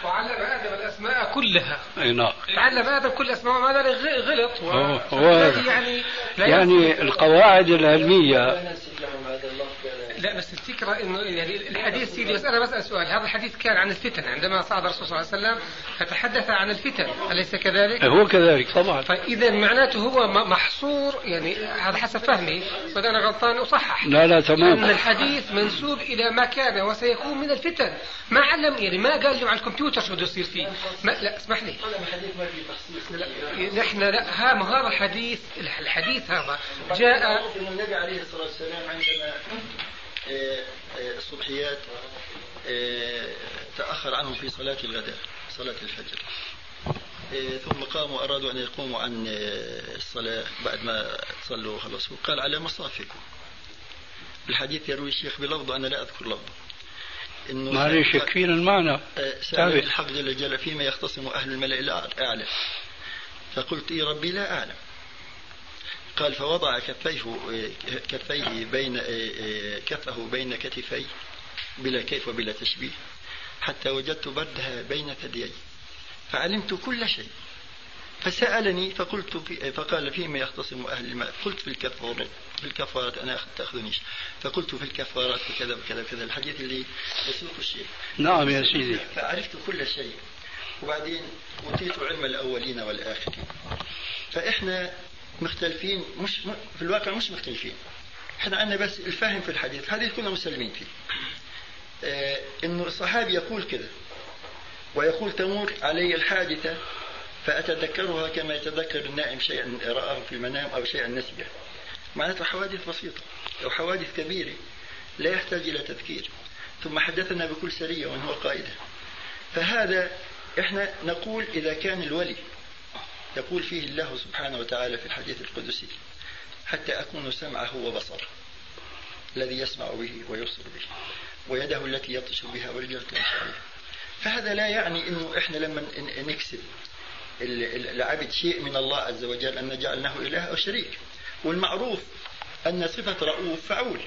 Speaker 7: وعلم آدم الأسماء كلها.
Speaker 2: أي نعم.
Speaker 7: علم آدم كل الأسماء ومع ذلك غلط. و...
Speaker 2: هو.
Speaker 7: فبالتالي يعني
Speaker 2: يعني القواعد العلمية.
Speaker 7: لا بس الفكرة إنه يعني الحديث سيدي بس أنا بسأل سؤال. هذا الحديث كان عن الفتن. عندما صعد الرسول صلى الله عليه وسلم فتحدث عن الفتن. أليس كذلك؟
Speaker 2: هو كذلك طبعا.
Speaker 7: فإذا معناته هو محصور يعني هذا حسب فهمي. وإذا أنا غلطان أصحح.
Speaker 2: لا لا
Speaker 7: أن
Speaker 2: تمام
Speaker 7: الحديث منسوب إلى ما كان وسيكون من الفتن. ما علم يعني ما قال له على الكمبيوتر شو بده يصير فيه. ما لا اسمح لي. لا نحن لا ها ما هذا الحديث الحديث هذا جاء
Speaker 3: إن النبي عليه الصلاة والسلام عندما الصبحيات تأخر عنهم في صلاة الغداء صلاة الفجر. ثم قاموا أرادوا أن يقوموا عن الصلاة بعد ما صلوا وخلصوا. قال على مصافكم. الحديث يروي الشيخ بلفظ أنا لا أذكر لفظه. إنه
Speaker 2: معلش يكفينا المعنى؟
Speaker 3: سأل. الحق جل جلاله فيما يختصم أهل الملأ الأعلى فقلت إي ربي لا أعلم. قال فوضع كفيه كفيه بين كفه بين كتفي بلا كيف وبلا تشبيه حتى وجدت بردها بين ثديي. فعلمت كل شيء. فسألني فقلت في فقال فيما يختصم أهل الماء. قلت في الكفارة في الكفارة أنا أخذ تأخذنيش. فقلت في الكفارات وكذا وكذا وكذا الحديث اللي يسوق الشيء
Speaker 2: نعم يا سيدي.
Speaker 3: فعرفت كل شيء. وبعدين أوتيت علم الأولين والآخرين. فإحنا مختلفين مش في الواقع مش مختلفين. إحنا عندنا بس الفهم في الحديث الحديث كنا مسلمين فيه. آه إنه الصحابي يقول كذا ويقول تمر علي الحادثة فأتذكرها كما يتذكر النائم شيئا رآه في المنام أو شيئا نسيه معناته حوادث بسيطة أو حوادث كبيرة لا يحتاج إلى تذكير. ثم حدثنا بكل سرية ومن هو قائدها. فهذا إحنا نقول إذا كان الولي يقول فيه الله سبحانه وتعالى في الحديث القدسي حتى أكون سمعه وبصره الذي يسمع به ويبصر به ويده التي يبطش بها ورجله التي عليها فهذا لا يعني إنه إحنا لما نكسب ال- ال- العبد شيء من الله عز وجل أن جعلناه إله أو شريك. والمعروف أن صفة رؤوف فعول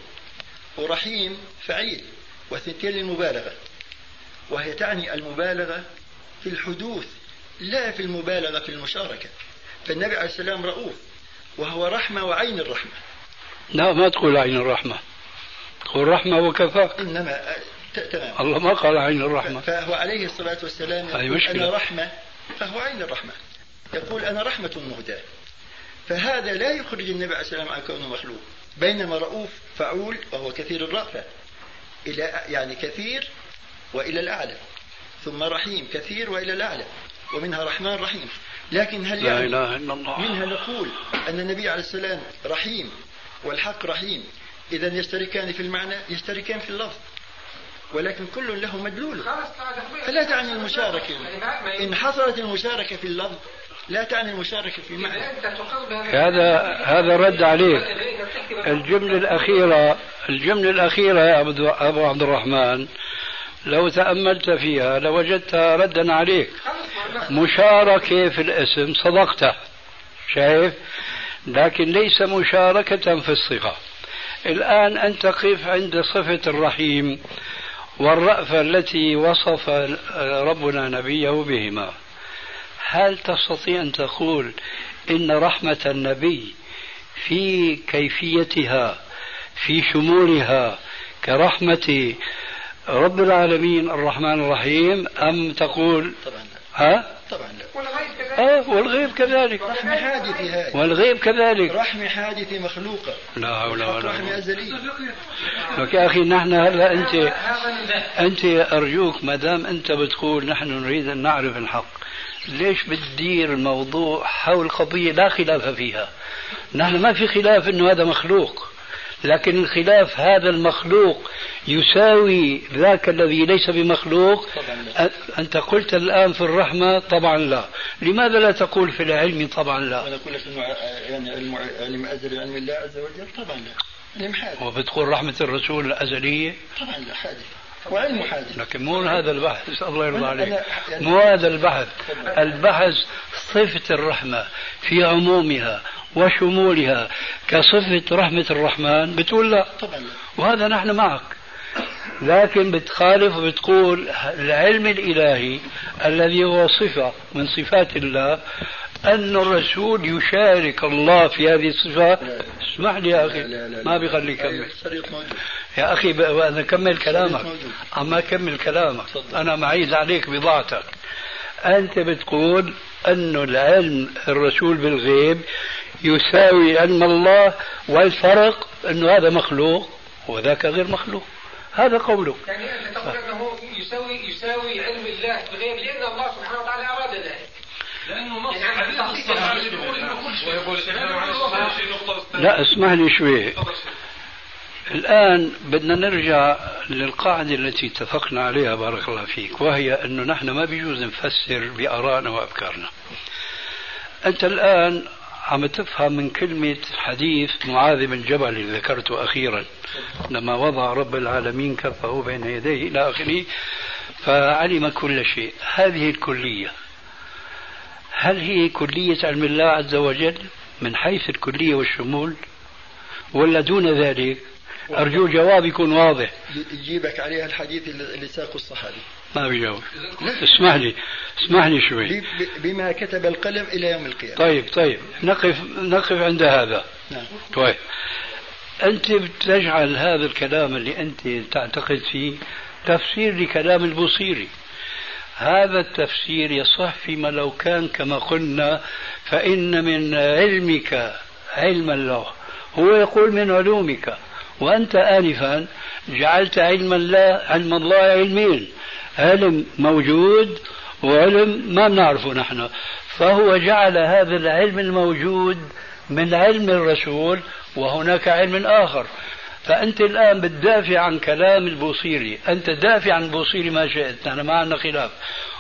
Speaker 3: ورحيم فعيل وثنتين للمبالغة. وهي تعني المبالغة في الحدوث لا في المبالغة في المشاركة. فالنبي عليه السلام رؤوف وهو رحمة وعين الرحمة.
Speaker 2: لا ما تقول عين الرحمة. تقول رحمة وكفى.
Speaker 3: إنما تمام.
Speaker 2: الله ما قال عين الرحمة.
Speaker 3: فهو عليه الصلاة والسلام يقول
Speaker 2: مشكلة.
Speaker 3: أنا رحمة فهو عين الرحمة. يقول أنا رحمة مهداة. فهذا لا يخرج النبي عليه السلام عن كونه مخلوق. بينما رؤوف فعول وهو كثير الرأفة. إلى يعني كثير وإلى الأعلى. ثم رحيم كثير وإلى الأعلى. ومنها رحمن رحيم. لكن هل
Speaker 2: لا
Speaker 3: يعني
Speaker 2: إله إلا الله.
Speaker 3: منها نقول أن النبي عليه السلام رحيم والحق رحيم. إذا يشتركان في المعنى يشتركان في اللفظ. ولكن كل له مدلول. فلا تعني المشاركة. إن حصلت المشاركة في اللفظ لا تعني المشاركة في المعنى.
Speaker 2: هذا هذا رد عليك. الجملة الأخيرة الجملة الأخيرة يا عبد- أبو عبد الرحمن لو تأملت فيها لوجدتها ردا عليك. مشاركة في الاسم صدقت شايف؟ لكن ليس مشاركة في الصفة. الآن أنت قف عند صفة الرحيم والرأفة التي وصف ربنا نبيه بهما. هل تستطيع أن تقول إن رحمة النبي في كيفيتها في شمولها كرحمة رب العالمين الرحمن الرحيم أم تقول؟
Speaker 3: طبعا. لا
Speaker 2: ها؟
Speaker 3: طبعا. لا
Speaker 7: والغيب كذلك.
Speaker 2: آه والغيب كذلك.
Speaker 3: رحمة حادث هذه.
Speaker 2: والغيب كذلك.
Speaker 3: رحمة حادث مخلوقة
Speaker 2: لا حول ولا قوة.
Speaker 3: أزلية
Speaker 2: لك يا أخي نحن هلأ أنت أنت أرجوك ما دام أنت بتقول نحن نريد أن نعرف الحق ليش بتدير الموضوع حول قضية لا خلاف فيها؟ نحن ما في خلاف أنه هذا مخلوق. لكن الخلاف هذا المخلوق يساوي ذاك الذي ليس بمخلوق. أنت قلت الآن في الرحمة طبعا لا. لماذا لا تقول في العلم طبعا لا؟
Speaker 3: ونقول لك إنه يعني علم علم أزلي علم الله عز وجل طبعا لا. علم حادث.
Speaker 2: وبتقول رحمة الرسول الأزلية؟
Speaker 3: طبعا لا حادث. وعلم حادث.
Speaker 2: لكن مو هذا البحث الله يرضى
Speaker 3: أنا-
Speaker 2: عليك.
Speaker 3: أنا يعني-
Speaker 2: مو هذا البحث. البحث صفة الرحمة في عمومها. وشمولها كصفة رحمة الرحمن بتقول لا
Speaker 3: طبعا
Speaker 2: وهذا نحن معك لكن بتخالف وبتقول العلم الإلهي الذي هو صفة من صفات الله أن الرسول يشارك الله في هذه الصفة اسمح لي يا أخي
Speaker 3: لا- لا- لا.
Speaker 2: ما بيخلي يكمل يا أخي أنا كمل كلامك. أما كمل كلامك. أنا معيز عليك بضاعتك أنت بتقول أنه العلم الرسول بالغيب يساوي علم الله والفرق أنه هذا مخلوق وذاك غير مخلوق. هذا قولك.
Speaker 7: يعني أنت تقول أنه يساوي يساوي علم الله بالغيب لأن الله سبحانه وتعالى أراد ذلك. يعني
Speaker 2: لا اسمح لي شوي. الآن بدنا نرجع للقاعدة التي اتفقنا عليها بارك الله فيك وهي أنه نحن ما بيجوز نفسر بآرائنا وأفكارنا. أنت الآن عم تفهم من كلمة حديث معاذ بن جبل اللي ذكرته أخيرا. لما وضع رب العالمين كفه بين يديه إلى آخره فعلم كل شيء. هذه الكلية هل هي كلية علم الله عز وجل؟ من حيث الكلية والشمول؟ ولا دون ذلك؟ أرجو جواب يكون واضح.
Speaker 3: يجيبك عليها الحديث اللي ساقه الصحابي.
Speaker 2: ما بيجاوب اسمح لي اسمح لي شوي.
Speaker 3: بما كتب القلم إلى يوم القيامة.
Speaker 2: طيب طيب. نقف نقف عند هذا.
Speaker 3: نعم.
Speaker 2: طيب. أنت بتجعل هذا الكلام اللي أنت تعتقد فيه تفسير لكلام البوصيري. هذا التفسير يصح فيما لو كان كما قلنا فإن من علمك علم الله. هو يقول من علومك. وأنت آنفا جعلت علم الله علم الله علمين. علم موجود وعلم ما بنعرفه نحن. فهو جعل هذا العلم الموجود من علم الرسول وهناك علم آخر. فأنت الآن بتدافع عن كلام البوصيري. أنت دافع عن البوصيري ما شئت. نحن ما عندنا خلاف.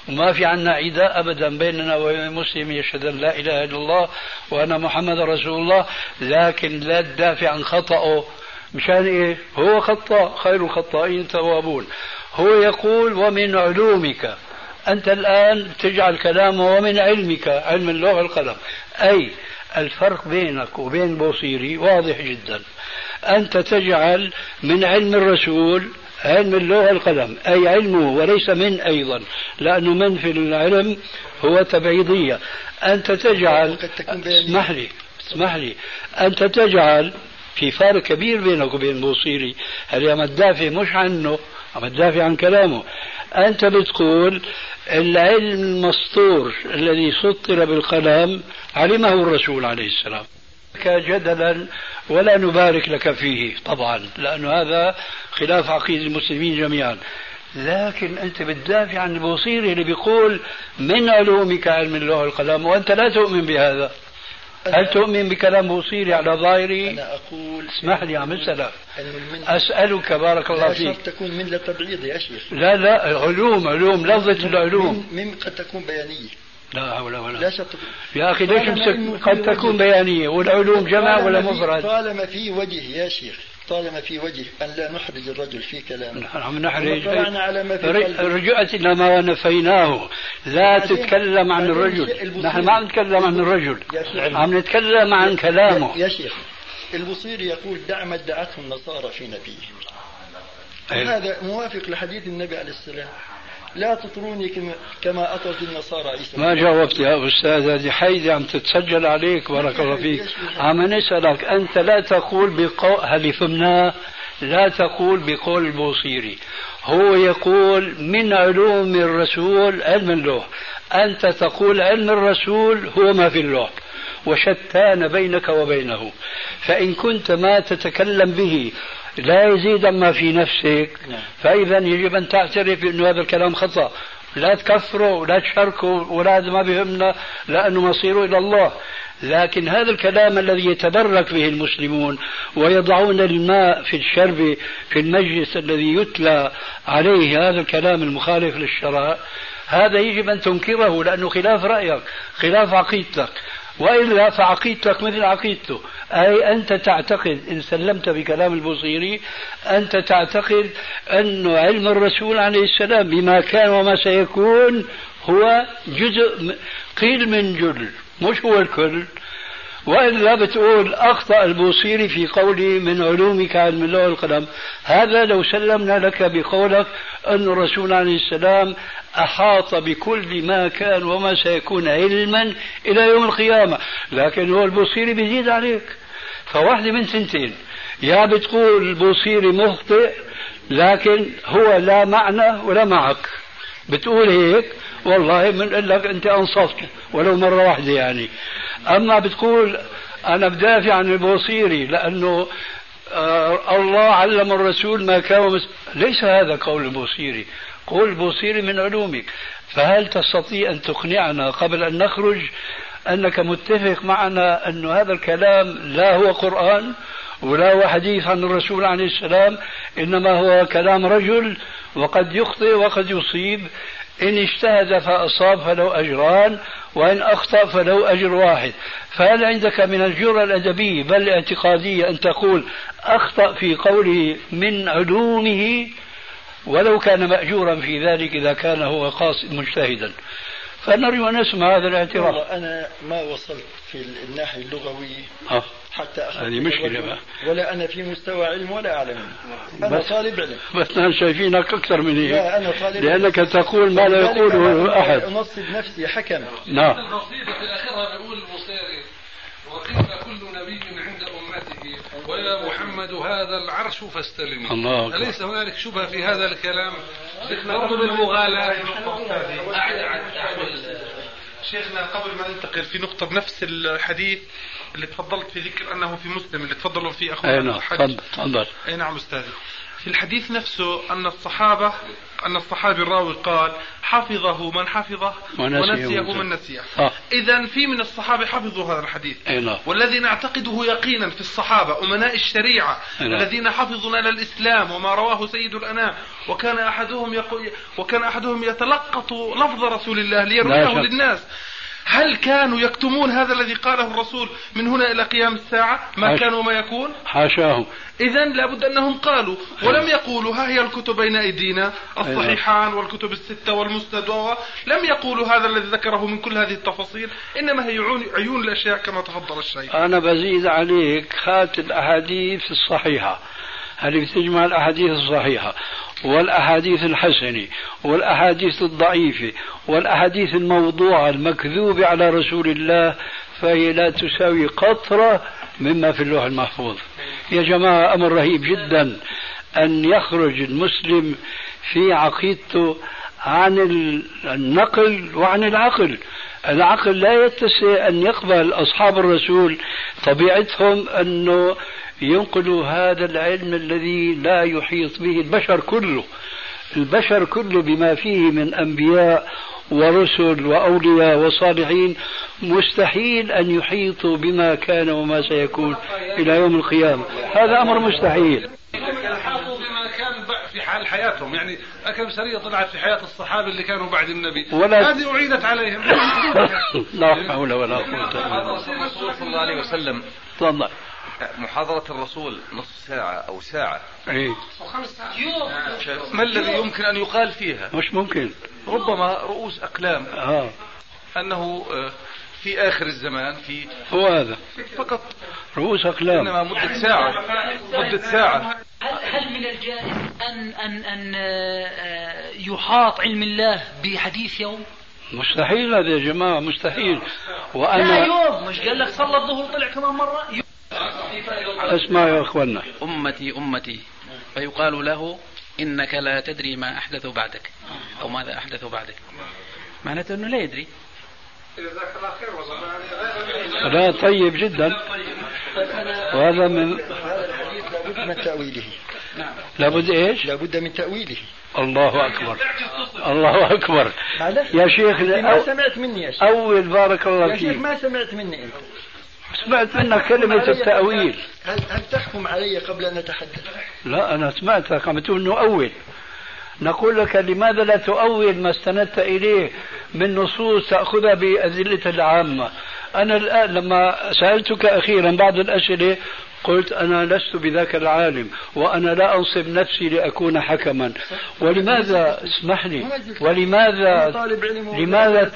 Speaker 2: وما في عنا عداء أبدا بيننا وبين مسلم يشهد أن لا إله إلا الله وأن محمد رسول الله. لكن لا تدافع عن خطأه. مشان إيه؟ هو خطأ خير الخطائين توابون. هو يقول ومن علومك. أنت الآن تجعل كلامه ومن علمك علم اللوح والقلم. أي الفرق بينك وبين بوصيري واضح جدا. أنت تجعل من علم الرسول علم اللغة القلم أي علمه وليس من أيضا لأنه من في العلم هو تبعيضية. أنت تجعل اسمح لي اسمح لي. أنت تجعل في فارق كبير بينك وبين البوصيري هل عم تدافع مش عنه عم تدافع عن كلامه. أنت بتقول العلم المسطور الذي سطر بالقلم علمه الرسول عليه السلام. جدلا ولا نبارك لك فيه طبعا لأن هذا خلاف عقيدة المسلمين جميعا. لكن أنت بتدافع عن البوصيري اللي بيقول من علومك علم اللغة والقلم وأنت لا تؤمن بهذا. هل تؤمن بكلام بوصيري على ظاهري؟
Speaker 3: أنا أقول
Speaker 2: اسمح لي عم أسألك أسألك بارك الله فيك.
Speaker 3: لا تكون من لا تبعيض يا شيخ.
Speaker 2: لا لا علوم علوم لفظة العلوم.
Speaker 3: من, قد تكون بيانية.
Speaker 2: لا حول ولا
Speaker 3: لا شك
Speaker 2: يا أخي ليش قد تكون بيانية والعلوم جمع ولا مفرد؟
Speaker 3: طالما في وجه يا شيخ. طالما في وجه أن لا نحرج الرجل في كلامه.
Speaker 2: نحن نحرج رجعت إلى ما نفيناه. لا تتكلم عن الرجل. نحن ما عم نتكلم عن الرجل. عم نتكلم عن كلامه.
Speaker 3: يا شيخ البصيري يقول دع ما ادعته النصارى في نبيه. هذا موافق لحديث النبي عليه السلام. لا تطروني كما أطرت النصارى عيسى.
Speaker 2: ما جاوبت يا أستاذ هذه حيدي عم تتسجل عليك بارك الله فيك. <laughs> عم نسألك أنت لا تقول بقول هل فهمناه لا تقول بقول البوصيري. هو يقول من علوم الرسول علم اللوح. أنت تقول علم الرسول هو ما في اللوح. وشتان بينك وبينه. فإن كنت ما تتكلم به لا يزيد ما في نفسك. نعم. فإذا يجب أن تعترف بأن هذا الكلام خطأ. لا تكفروا ولا تشاركوا ولا ما بهمنا لأنه مصيره إلى الله. لكن هذا الكلام الذي يتبرك به المسلمون ويضعون الماء في الشرب في المجلس الذي يتلى عليه هذا الكلام المخالف للشرع هذا يجب أن تنكره لأنه خلاف رأيك خلاف عقيدتك. وإلا فعقيدتك مثل عقيدته. أي أنت تعتقد إن سلمت بكلام البوصيري أنت تعتقد أن علم الرسول عليه السلام بما كان وما سيكون هو جزء قيل من جل مش هو الكل. وإلا بتقول أخطأ البوصيري في قوله من علومك علم الله والقلم. هذا لو سلمنا لك بقولك أن الرسول عليه السلام أحاط بكل ما كان وما سيكون علما إلى يوم القيامة. لكن هو البوصيري بيزيد عليك. فواحده من سنتين يا بتقول البوصيري مخطئ لكن هو لا معنى ولا معك. بتقول هيك والله بنقول لك أنت أنصفت ولو مرة واحدة يعني. أما بتقول أنا بدافع عن البوصيري لأنه آه الله علم الرسول ما كان ليس هذا قول البوصيري. قول البوصيري من علومك. فهل تستطيع أن تقنعنا قبل أن نخرج أنك متفق معنا أن هذا الكلام لا هو قرآن ولا هو حديث عن الرسول عليه السلام إنما هو كلام رجل وقد يخطئ وقد يصيب إن اجتهد فأصاب فله أجران وإن أخطأ فله أجر واحد. فهل عندك من الجرأة الأدبية بل الاعتقادية أن تقول أخطأ في قوله من علومه؟ ولو كان مأجورا في ذلك إذا كان هو قاصد مجتهدا. فنرجو أن نسمع هذا الاعتراف.
Speaker 3: أنا ما وصلت في الناحية اللغوية.
Speaker 2: أه.
Speaker 3: حتى
Speaker 2: هذه مشكلة بقى.
Speaker 3: ولا أنا في مستوى علم ولا أعلم. أنا
Speaker 2: بس
Speaker 3: طالب علم.
Speaker 2: بس نحن شايفينك أكثر من هيك.
Speaker 3: لا أنا طالب
Speaker 2: لأنك تقول ما لا يقوله أحد.
Speaker 3: أنصب نفسي حكم
Speaker 2: نعم.
Speaker 6: القصيدة في آخرها بيقول المصيري وقيل كل نبي عند أمته. ويا محمد هذا العرش فاستلم
Speaker 2: الله أكبر.
Speaker 6: أليس هنالك شبهة في هذا الكلام؟
Speaker 1: برضو بالمغالاة
Speaker 5: شيخنا قبل ما ننتقل في نقطة بنفس الحديث اللي تفضلت في ذكر أنه في مسلم اللي تفضلوا فيه أخونا
Speaker 2: أي نعم تفضل.
Speaker 5: أي نعم أستاذي. في الحديث نفسه أن الصحابة أن الصحابي الراوي قال حفظه من حفظه
Speaker 2: ونسيه من
Speaker 5: نسيه
Speaker 2: آه.
Speaker 5: إذا في من الصحابة حفظوا هذا الحديث
Speaker 2: أي نعم
Speaker 5: والذي نعتقده يقينا في الصحابة أمناء الشريعة
Speaker 2: نعم.
Speaker 5: الذين حفظوا لنا الإسلام وما رواه سيد الأنام وكان أحدهم يقول وكان أحدهم يتلقط لفظ رسول الله ليرويه. للناس هل كانوا يكتمون هذا الذي قاله الرسول من هنا إلى قيام الساعة؟ ما
Speaker 2: حاشا.
Speaker 5: كان وما يكون؟
Speaker 2: حاشاه
Speaker 5: إذا لابد أنهم قالوا. ولم يقولوا ها هي الكتب بين أيدينا؟ الصحيحان والكتب الستة والمسند لم يقولوا هذا الذي ذكره من كل هذه التفاصيل. إنما هي عيون, الأشياء كما تفضل الشيخ.
Speaker 2: أنا بزيد عليك. هات الأحاديث الصحيحة. هذه بتجمع الأحاديث الصحيحة. والأحاديث الحسنة والأحاديث الضعيفة والأحاديث الموضوعة المكذوبة على رسول الله فهي لا تساوي قطرة مما في اللوح المحفوظ. يا جماعة أمر رهيب جدا أن يخرج المسلم في عقيدته عن النقل وعن العقل. العقل لا يتسع أن يقبل أصحاب الرسول. طبيعتهم أنه ينقلوا هذا العلم الذي لا يحيط به البشر كله. البشر كله بما فيه من أنبياء ورسل وأولياء وصالحين مستحيل أن يحيطوا بما كان وما سيكون إلى يوم القيامة. هذا أمر مستحيل.
Speaker 6: حاطوا بما كان في حال حياتهم. يعني أكم سرية طلعت في حياة الصحابة اللي كانوا بعد النبي؟
Speaker 2: ولا
Speaker 6: هذه أعيدت عليهم. <laughs>
Speaker 2: لا حول ولا قوة إلا بالله.
Speaker 8: صلى الله عليه وسلم
Speaker 2: تفضل.
Speaker 8: محاضرة الرسول نصف ساعة أو ساعة.
Speaker 2: إيه
Speaker 8: ما الذي يمكن أن يقال فيها؟
Speaker 2: مش ممكن.
Speaker 8: ربما رؤوس أقلام.
Speaker 2: آه.
Speaker 8: أنه آه، في آخر الزمان في
Speaker 2: هو هذا.
Speaker 8: فقط.
Speaker 2: رؤوس أقلام.
Speaker 8: إنما مدة ساعة. مدة ساعة.
Speaker 9: هل هل من الجائز ان ان أن آه، يحاط علم الله بحديث يوم؟
Speaker 2: مستحيل هذا يا جماعة مستحيل.
Speaker 9: لا
Speaker 2: وأنا
Speaker 9: يوم. مش قال لك صلى الظهر طلع كمان مرة؟
Speaker 2: اسمع يا أخوانا
Speaker 10: أمتي أمتي. فيقال له إنك لا تدري ما أحدث بعدك. أو ماذا أحدث بعدك. معناته أنه لا يدري.
Speaker 2: لا طيب جدا. وهذا من
Speaker 3: هذا الحديث لابد من تأويله
Speaker 2: لابد إيش؟
Speaker 3: لابد من تأويله.
Speaker 2: الله أكبر. الله
Speaker 3: أكبر.
Speaker 2: يا شيخ
Speaker 3: ما سمعت مني يا شيخ.
Speaker 2: أول بارك الله
Speaker 3: يا شيخ
Speaker 2: فيك.
Speaker 3: ما سمعت مني أنت.
Speaker 2: سمعت منك كلمة التأويل.
Speaker 3: هل, هل تحكم علي قبل أن أتحدث؟
Speaker 2: لا أنا سمعتك عم تقول نؤول. نقول لك لماذا لا تؤول ما استندت إليه من نصوص تأخذها بأدلة العامة؟ أنا الآن لما سألتك أخيرا بعض الأسئلة قلت أنا لست بذاك العالم وأنا لا أنصب نفسي لأكون حكما. ولماذا اسمح لي؟ ولماذا لماذا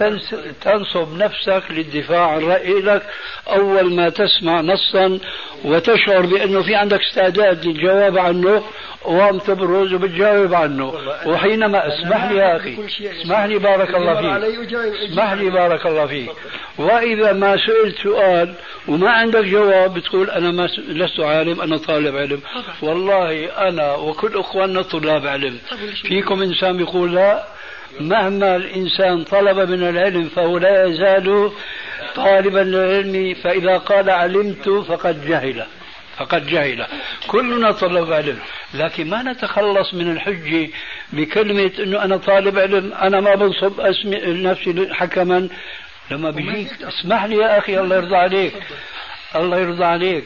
Speaker 2: تنصب نفسك للدفاع عن رأي لك؟ أول ما تسمع نصا وتشعر بأنه في عندك استعداد للجواب عنه وقام تبرز وبتجاوب عنه. وحينما اسمح لي يا أخي. اسمح لي بارك الله فيك. اسمح لي بارك الله فيك. وإذا ما سئلت سؤال وما عندك جواب بتقول أنا ما لست عالم أنا طالب علم. والله أنا وكل إخواننا طلاب علم. فيكم إنسان يقول لا مهما الإنسان طلب من العلم فهو لا يزال طالبا للعلم فإذا قال علمت فقد جهل فقد جهل. كلنا طلب علم. لكن ما نتخلص من الحجة بكلمة أنه أنا طالب علم أنا ما بنصب أسمي نفسي حكما. لما بيجيك اسمح لي يا أخي الله يرضى عليك. الله يرضى عليك.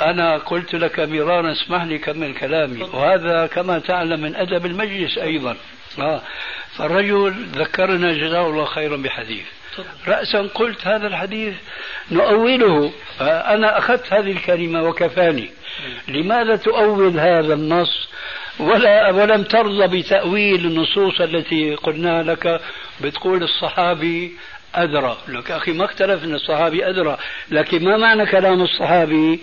Speaker 2: أنا قلت لك مرارا اسمح لي كمل كلامي. وهذا كما تعلم من أدب المجلس أيضا. آه. فالرجل ذكرنا جزاه الله خيرا بحديث. رأسا قلت هذا الحديث نؤوله. فأنا أخذت هذه الكلمة وكفاني. لماذا تؤول هذا النص؟ ولا ولم ترضى بتأويل النصوص التي قلنا لك؟ بتقول الصحابي أدرى. لك أخي ما اختلف أن الصحابي أدرى. لكن ما معنى كلام الصحابي؟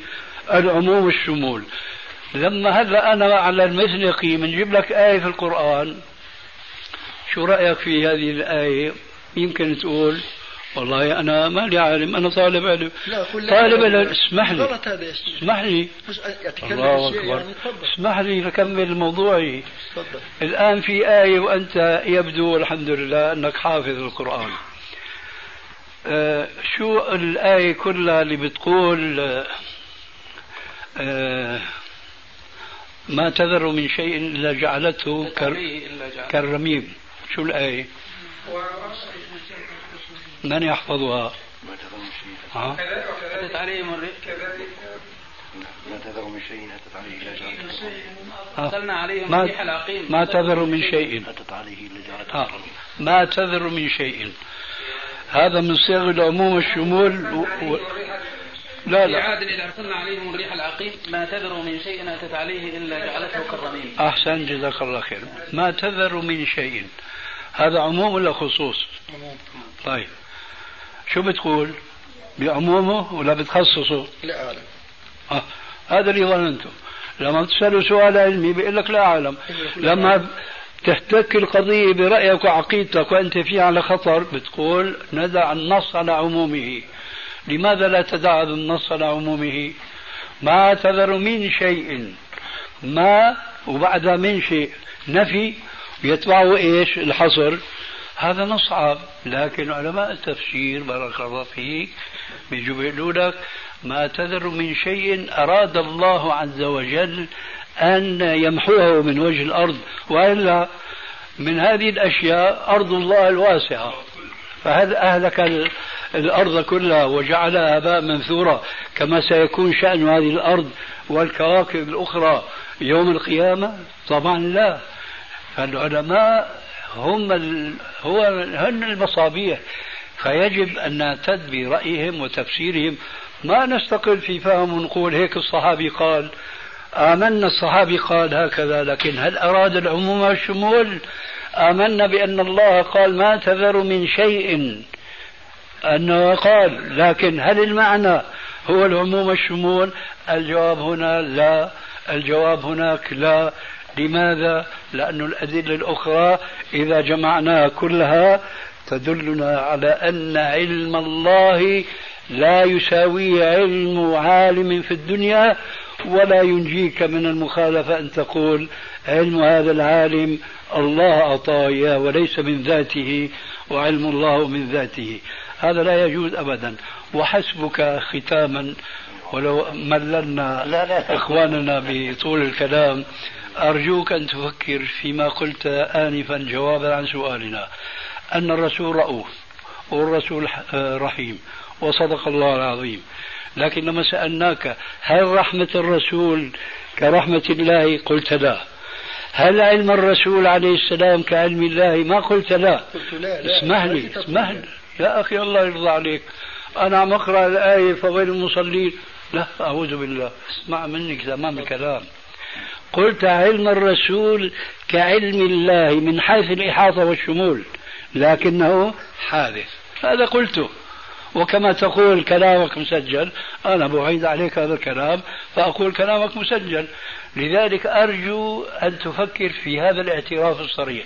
Speaker 2: العموم والشمول لما هلا أنا على المزنقي بنجيب لك آية في القرآن. شو رأيك في هذه الآية؟ يمكن تقول والله أنا ما لي عالم أنا طالب علم.
Speaker 3: لا
Speaker 2: طالب. علم. اسمح لي. اسمح لي. الله أكبر.
Speaker 3: يعني
Speaker 2: اسمح لي لكمل موضوعي.
Speaker 3: تفضل.
Speaker 2: الآن في آية وأنت يبدو الحمد لله أنك حافظ القرآن. آه شو الآية كلها اللي بتقول آه ما تذر من شيء إلا جعلته كالرميم. شو الآية؟ من يحفظها؟ ها؟
Speaker 10: أتت عليهم الريح
Speaker 8: ما تذر من شيء أتت عليه إلا جعلته؟
Speaker 10: أرسلنا عليهم
Speaker 2: ما,
Speaker 10: الريح العقيم
Speaker 2: ما تذر من شيء.
Speaker 8: أتت عليه إلا جعلته.
Speaker 2: ها. ما تذر من شيء. هذا من صيغ العموم والشمول و... و... لا لا.
Speaker 10: عاد إذا أرسلنا عليهم الريح العقيم ما تذر من شيء أتت عليه إلا جعلته كالرميم.
Speaker 2: أحسن جزاك الله خير. ما تذر من شيء. هذا عموم ولا خصوص؟ طيب. شو بتقول؟ بعمومه ولا بتخصصه؟
Speaker 3: لا أعلم
Speaker 2: آه. هذا اللي ظننته لما بتسأله سؤال علمي بيقول لك لا أعلم. لما تحتك القضية برأيك وعقيدتك وأنت فيها على خطر بتقول ندع النص على عمومه. لماذا لا تدع النص على عمومه؟ ما تذر من شيء. ما وبعد من شيء. نفي يتبعه إيش؟ الحصر. هذا نصعب لكن علماء التفسير بارك الله فيك بيجوا لك ما تذر من شيء أراد الله عز وجل أن يمحوه من وجه الأرض. وإلا من هذه الأشياء أرض الله الواسعة. فهذا أهلك الأرض كلها وجعلها هباء منثورا كما سيكون شأن هذه الأرض والكواكب الأخرى يوم القيامة؟ طبعا لا. فالعلماء هم ال... هو هن المصابيح. فيجب أن نعتد برأيهم وتفسيرهم. ما نستقل في فهم ونقول هيك الصحابي قال آمنا الصحابي قال هكذا لكن هل أراد العموم والشمول آمنا بأن الله قال ما تذر من شيء. أنه قال لكن هل المعنى هو العموم والشمول؟ الجواب هنا لا. الجواب هناك لا. لماذا؟ لأن الأدلة الأخرى إذا جمعناها كلها تدلنا على أن علم الله لا يساوي علم عالم في الدنيا ولا ينجيك من المخالفة أن تقول علم هذا العالم الله أعطاه إياه وليس من ذاته وعلم الله من ذاته. هذا لا يجوز أبدا. وحسبك ختاما ولو مللنا لا لا. إخواننا بطول الكلام. أرجوك أن تفكر فيما قلت آنفا جوابا عن سؤالنا. أن الرسول رؤوف والرسول رحيم وصدق الله العظيم. لكن لما سألناك هل رحمة الرسول كرحمة الله؟ قلت لا. هل علم الرسول عليه السلام كعلم الله؟ ما قلت لا, قلت لا, لا. اسمح لي اسمح لي. يا أخي الله يرضى عليك. أنا عم أقرأ الآية فويل المصلين. لا أعوذ بالله. اسمع منك تمام الكلام قلت علم الرسول كعلم الله من حيث الإحاطة والشمول لكنه حادث. هذا قلته. وكما تقول كلامك مسجل أنا بعيد عليك هذا الكلام فأقول كلامك مسجل. لذلك أرجو أن تفكر في هذا الاعتراف الصريح.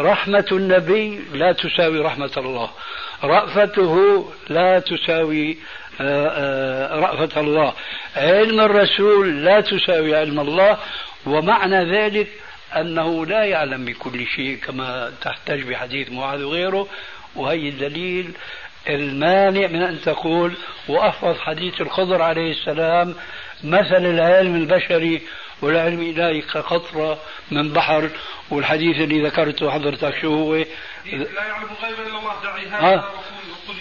Speaker 2: رحمة النبي لا تساوي رحمة الله. رأفته لا تساوي آه، آه، رأفة الله. علم الرسول لا تساوي علم الله ومعنى ذلك أنه لا يعلم بكل شيء كما تحتاج بحديث معاذ وغيره. وهي الدليل المانع من أن تقول وأحفظ حديث الخضر عليه السلام مثل العلم البشري والعلم الإلهي كقطرة من بحر. والحديث اللي ذكرته حضرتك شو هو؟
Speaker 5: لا يعلم الغيب إلا الله دعي هذا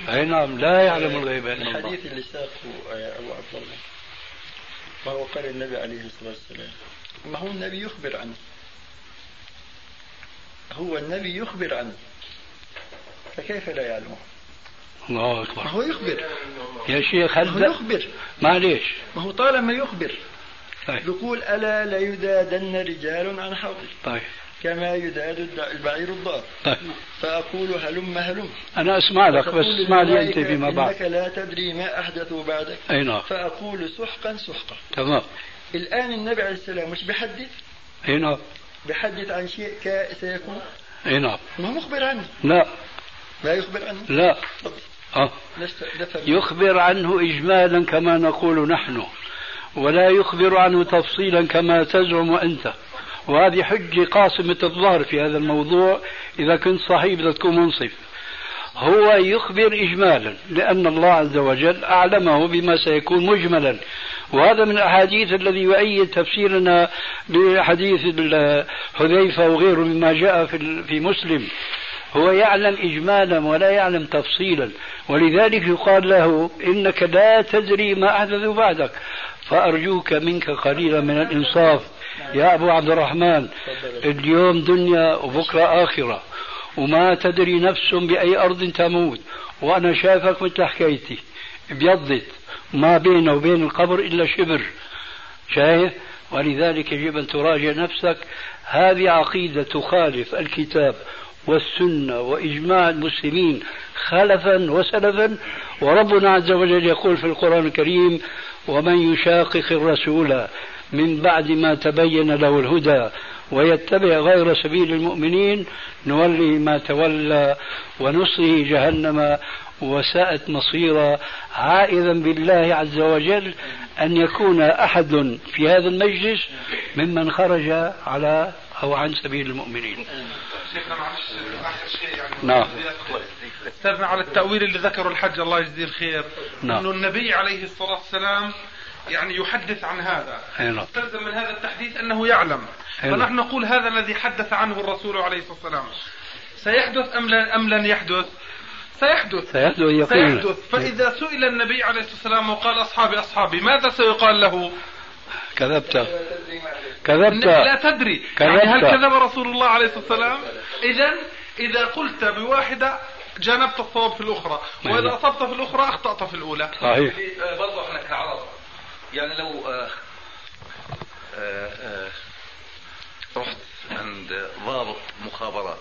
Speaker 2: أي نعم لا يعلم الغيب إلا الله.
Speaker 3: الحديث اللي ساقه أبو عبد الله ما هو قال النبي عليه الصلاة والسلام. ما هو النبي يخبر عنه؟ هو النبي يخبر عنه فكيف لا يعلمه؟
Speaker 2: الله أكبر.
Speaker 3: ما هو يخبر؟
Speaker 2: يا شيخ هل
Speaker 3: هو يخبر؟
Speaker 2: معليش.
Speaker 3: ما هو طالما يخبر طيب. يقول ألا ليدادن رجال عن حوضي.
Speaker 2: طيب.
Speaker 3: كما يداد البعير الضار.
Speaker 2: طيب.
Speaker 3: فأقول هلم هلم.
Speaker 2: أنا أسمع لك بس اسمع لي أنت فيما بعد.
Speaker 3: إنك لا تدري ما أحدثوا بعدك.
Speaker 2: أي نعم.
Speaker 3: فأقول سحقا سحقا.
Speaker 2: تمام.
Speaker 3: الآن النبي عليه السلام مش بيحدث؟
Speaker 2: أي نعم.
Speaker 3: بيحدث عن شيء سيكون؟
Speaker 2: أي نعم.
Speaker 3: ما هو مخبر عنه؟
Speaker 2: لا.
Speaker 3: لا يخبر عنه؟
Speaker 2: لا. أه. يخبر عنه إجمالا كما نقول نحن. ولا يخبر عنه تفصيلا كما تزعم أنت. وهذه حجة قاصمة الظهر في هذا الموضوع. إذا كنت صحيح بدك تكون منصف. هو يخبر إجمالا لأن الله عز وجل أعلمه بما سيكون مجملا. وهذا من الأحاديث الذي يؤيد تفسيرنا لحديث حذيفة وغيره مما جاء في في مسلم. هو يعلم إجمالا ولا يعلم تفصيلا. ولذلك يقال له إنك لا تدري ما أحدث بعدك. فأرجوك منك قليلا من الإنصاف. يا أبو عبد الرحمن اليوم دنيا وبكرة آخرة وما تدري نفس بأي أرض تموت. وأنا شايفك مثل حكايتي ابيضت ما بينه وبين القبر إلا شبر. شايف؟ ولذلك يجب أن تراجع نفسك. هذه عقيدة تخالف الكتاب والسنة وإجماع المسلمين خلفا وسلفا. وربنا عز وجل يقول في القرآن الكريم ومن يشاقق الرسول من بعد ما تبين له الهدى ويتبع غير سبيل المؤمنين نولي ما تولى ونصله جهنم وساءت مصيرا. عائذا بالله عز وجل أن يكون أحد في هذا المجلس ممن خرج على أو عن سبيل المؤمنين.
Speaker 5: يعني.
Speaker 2: نعم.
Speaker 5: استاذنا على التأويل اللي ذكره الحج الله يجزيه الخير
Speaker 2: نعم.
Speaker 5: انه النبي عليه الصلاة والسلام يعني يحدث عن هذا
Speaker 2: نعم.
Speaker 5: استلزم من هذا التحديث أنه يعلم
Speaker 2: نعم.
Speaker 5: فنحن نقول هذا الذي حدث عنه الرسول عليه الصلاة والسلام سيحدث أم لن أم لن يحدث؟ سيحدث
Speaker 2: سيحدث يقينا
Speaker 5: سيحدث فإذا سئل النبي عليه الصلاة والسلام وقال أصحابي أصحابي ماذا سيقال له؟
Speaker 2: كذبت كذبت
Speaker 5: لا تدري يعني هل
Speaker 2: كذبت.
Speaker 5: كذب رسول الله عليه الصلاة والسلام إذا إذا قلت بواحدة جانبت الصواب في الأخرى وإذا
Speaker 2: نعم.
Speaker 5: أصبت في الأخرى أخطأت في الأولى.
Speaker 2: صحيح.
Speaker 8: برضه إحنا كعرب. يعني لو آه، آه، آه، رحت عند ضابط مخابرات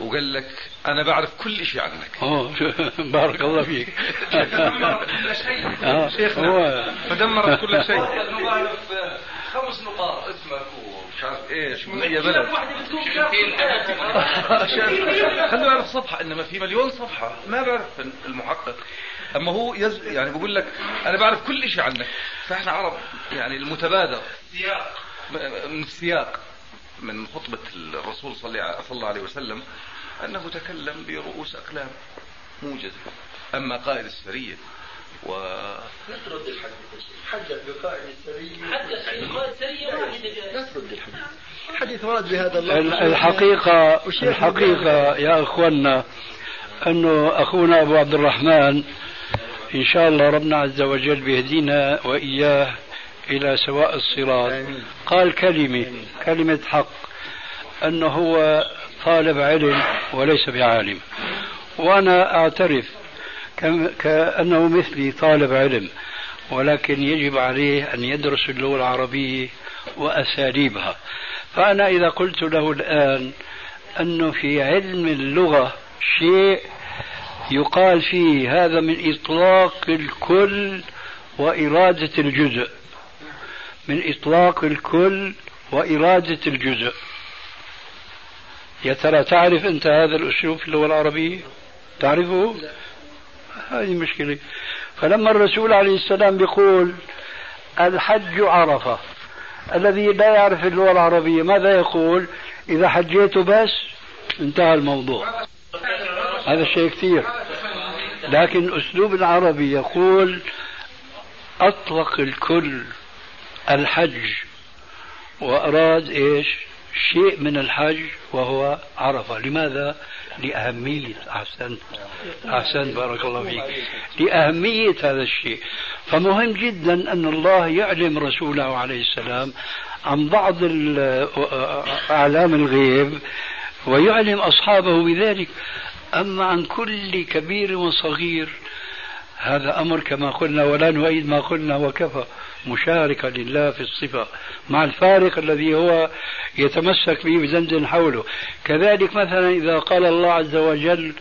Speaker 8: وقال لك أنا بعرف كل شيء عنك.
Speaker 2: أوه <laughs> بارك الله فيك.
Speaker 5: كل شيء.
Speaker 2: آه،
Speaker 5: شيخنا فدمرت كل شيء.
Speaker 8: بعرف آه، خمس نقاط اسمك ومش عارف إيش من أي بلد؟ <laughs> خلوا يعرف صفحة إنما في مليون صفحة ما بعرف المحقق. أما هو يز يعني بقول لك أنا بعرف كل شيء عنك. فإحنا عرب يعني المتبادر. من السياق من خطبة الرسول صلى الله عليه وسلم أنه تكلم برؤوس أقلام. موجزة أما قائد السرية. و
Speaker 3: الحديث حدث
Speaker 9: حدث سرية. واحدة
Speaker 3: ترد الحديث الحديث ورد بهذا
Speaker 2: ال-
Speaker 3: اللفظ
Speaker 2: الحقيقة الحقيقة يا أخوانا أنه أخونا أبو عبد الرحمن إن شاء الله ربنا عز وجل بيهدينا وإياه إلى سواء الصراط. قال كلمة كلمة حق أنه هو طالب علم وليس بعالم. وأنا أعترف كأنه مثلي طالب علم ولكن يجب عليه أن يدرس اللغة العربية وأساليبها. فأنا إذا قلت له الآن أنه في علم اللغة شيء يقال فيه هذا من إطلاق الكل وإرادة الجزء. من إطلاق الكل وإرادة الجزء. يا ترى تعرف أنت هذا الأسلوب في اللغة العربية؟ تعرفه؟ هذه مشكلة. فلما الرسول عليه السلام بيقول الحج عرفة الذي لا يعرف اللغة العربية ماذا يقول؟ إذا حجيت بس انتهى الموضوع. هذا شيء كثير. لكن أسلوب العربي يقول أطلق الكل الحج. وأراد إيش؟ شيء من الحج وهو عرفة. لماذا؟ لأهمية أحسنت أحسنت بارك الله فيك. لأهمية هذا الشيء. فمهم جدا أن الله يعلم رسوله عليه السلام عن بعض أعلام الغيب ويعلم أصحابه بذلك. أما عن كل كبير وصغير هذا أمر كما قلنا ولا نؤيد ما قلنا وكفى. مشاركة لله في الصفة مع الفارق الذي هو يتمسك به بزند حوله. كذلك مثلا إذا قال الله عز وجل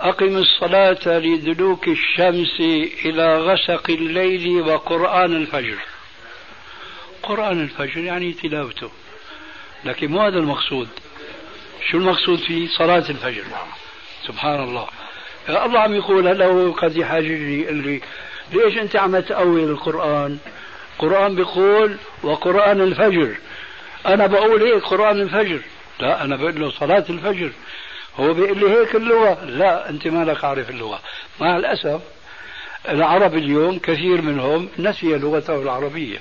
Speaker 2: أقم الصلاة لدلوك الشمس إلى غسق الليل وقرآن الفجر. قرآن الفجر يعني تلاوته. لكن مو هذا المقصود. شو المقصود فيه صلاة الفجر؟ سبحان الله. الله عم يقول هلا هو قد يحاججني يقول لي ليش انت عم تأول القرآن؟ القرآن بيقول وقرآن الفجر. أنا بقول هيك قرآن الفجر؟ لا أنا بقول له صلاة الفجر. هو بيقول لي هيك اللغة؟ لا أنت ما لك عارف اللغة. مع الأسف العرب اليوم كثير منهم نسي لغته العربية.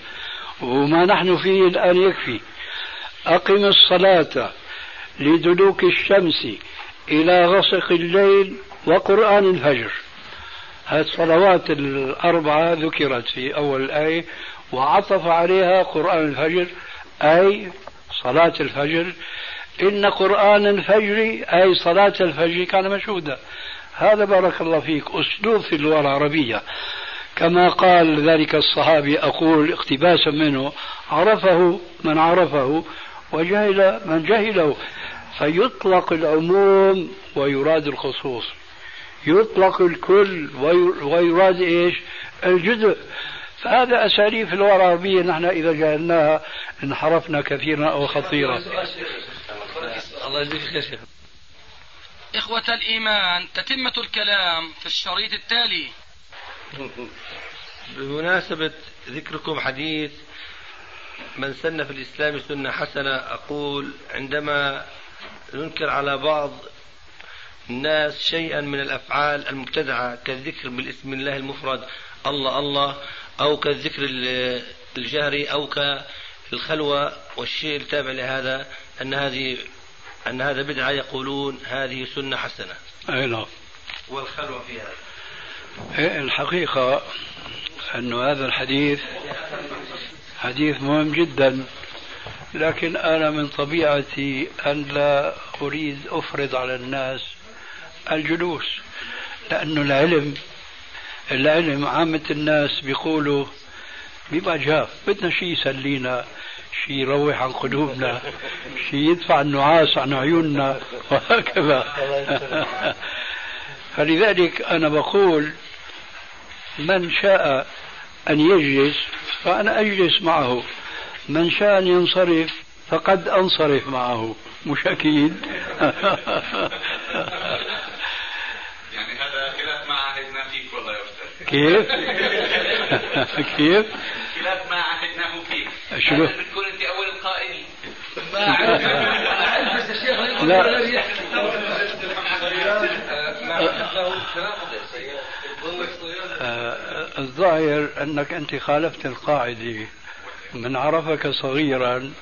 Speaker 2: وما نحن فيه الآن يكفي. أقم الصلاة لدلوك الشمس إلى غسق الليل وقرآن الفجر. الصلوات الأربعة ذكرت في أول الآية وعطف عليها قرآن الفجر أي صلاة الفجر. إن قرآن الفجر أي صلاة الفجر كان مشهودا. هذا بارك الله فيك أسلوب في اللغة العربية. كما قال ذلك الصحابي أقول اقتباسا منه عرفه من عرفه وجهل من جهله. فيطلق العموم ويراد الخصوص. يطلق الكل ويراد إيش؟ الجزء. فهذا أساليب في اللغة العربية نحن إذا جعلناها انحرفنا كثيرا أو خطيرا.
Speaker 1: الله يجزيك خير شيخ.
Speaker 11: إخوة الإيمان تتمة الكلام في الشريط التالي.
Speaker 1: بمناسبة ذكركم حديث من سن في الإسلام سنة حسنة أقول عندما ننكر على بعض الناس شيئا من الأفعال المبتدعة كالذكر بالاسم الله المفرد الله الله أو كالذكر الجهري أو كالخلوة والشيء التابع لهذا أن هذه أن هذا بدعة يقولون هذه سنة حسنة.
Speaker 2: أي نعم.
Speaker 1: والخلوة في هذا.
Speaker 2: الحقيقة أن هذا الحديث حديث مهم جدا لكن أنا من طبيعتي أن لا أريد أفرض على الناس الجلوس لأنه العلم العلم عامة الناس بيقولوا بيبقى جاف بدنا شيء يسلينا شيء يروح عن قلوبنا شيء يدفع النعاس عن عيوننا <laughs> وهكذا. <laughs> فلذلك أنا بقول من شاء أن يجلس فأنا أجلس معه. من شاء أن ينصرف فقد أنصرف معه. مش أكيد <laughs>
Speaker 12: يعني هذا خلاف ما عهدنا فيك والله يا أستاذ
Speaker 2: كيف؟ كيف؟
Speaker 12: خلاف ما عهدناه فيك
Speaker 2: شنو؟
Speaker 12: بتكون أنت أول القائلين.
Speaker 7: ما أعرف. بس الشيخ
Speaker 2: لا. الظاهر أنك أنت خالفت القاعدة. من عرفك صغيرا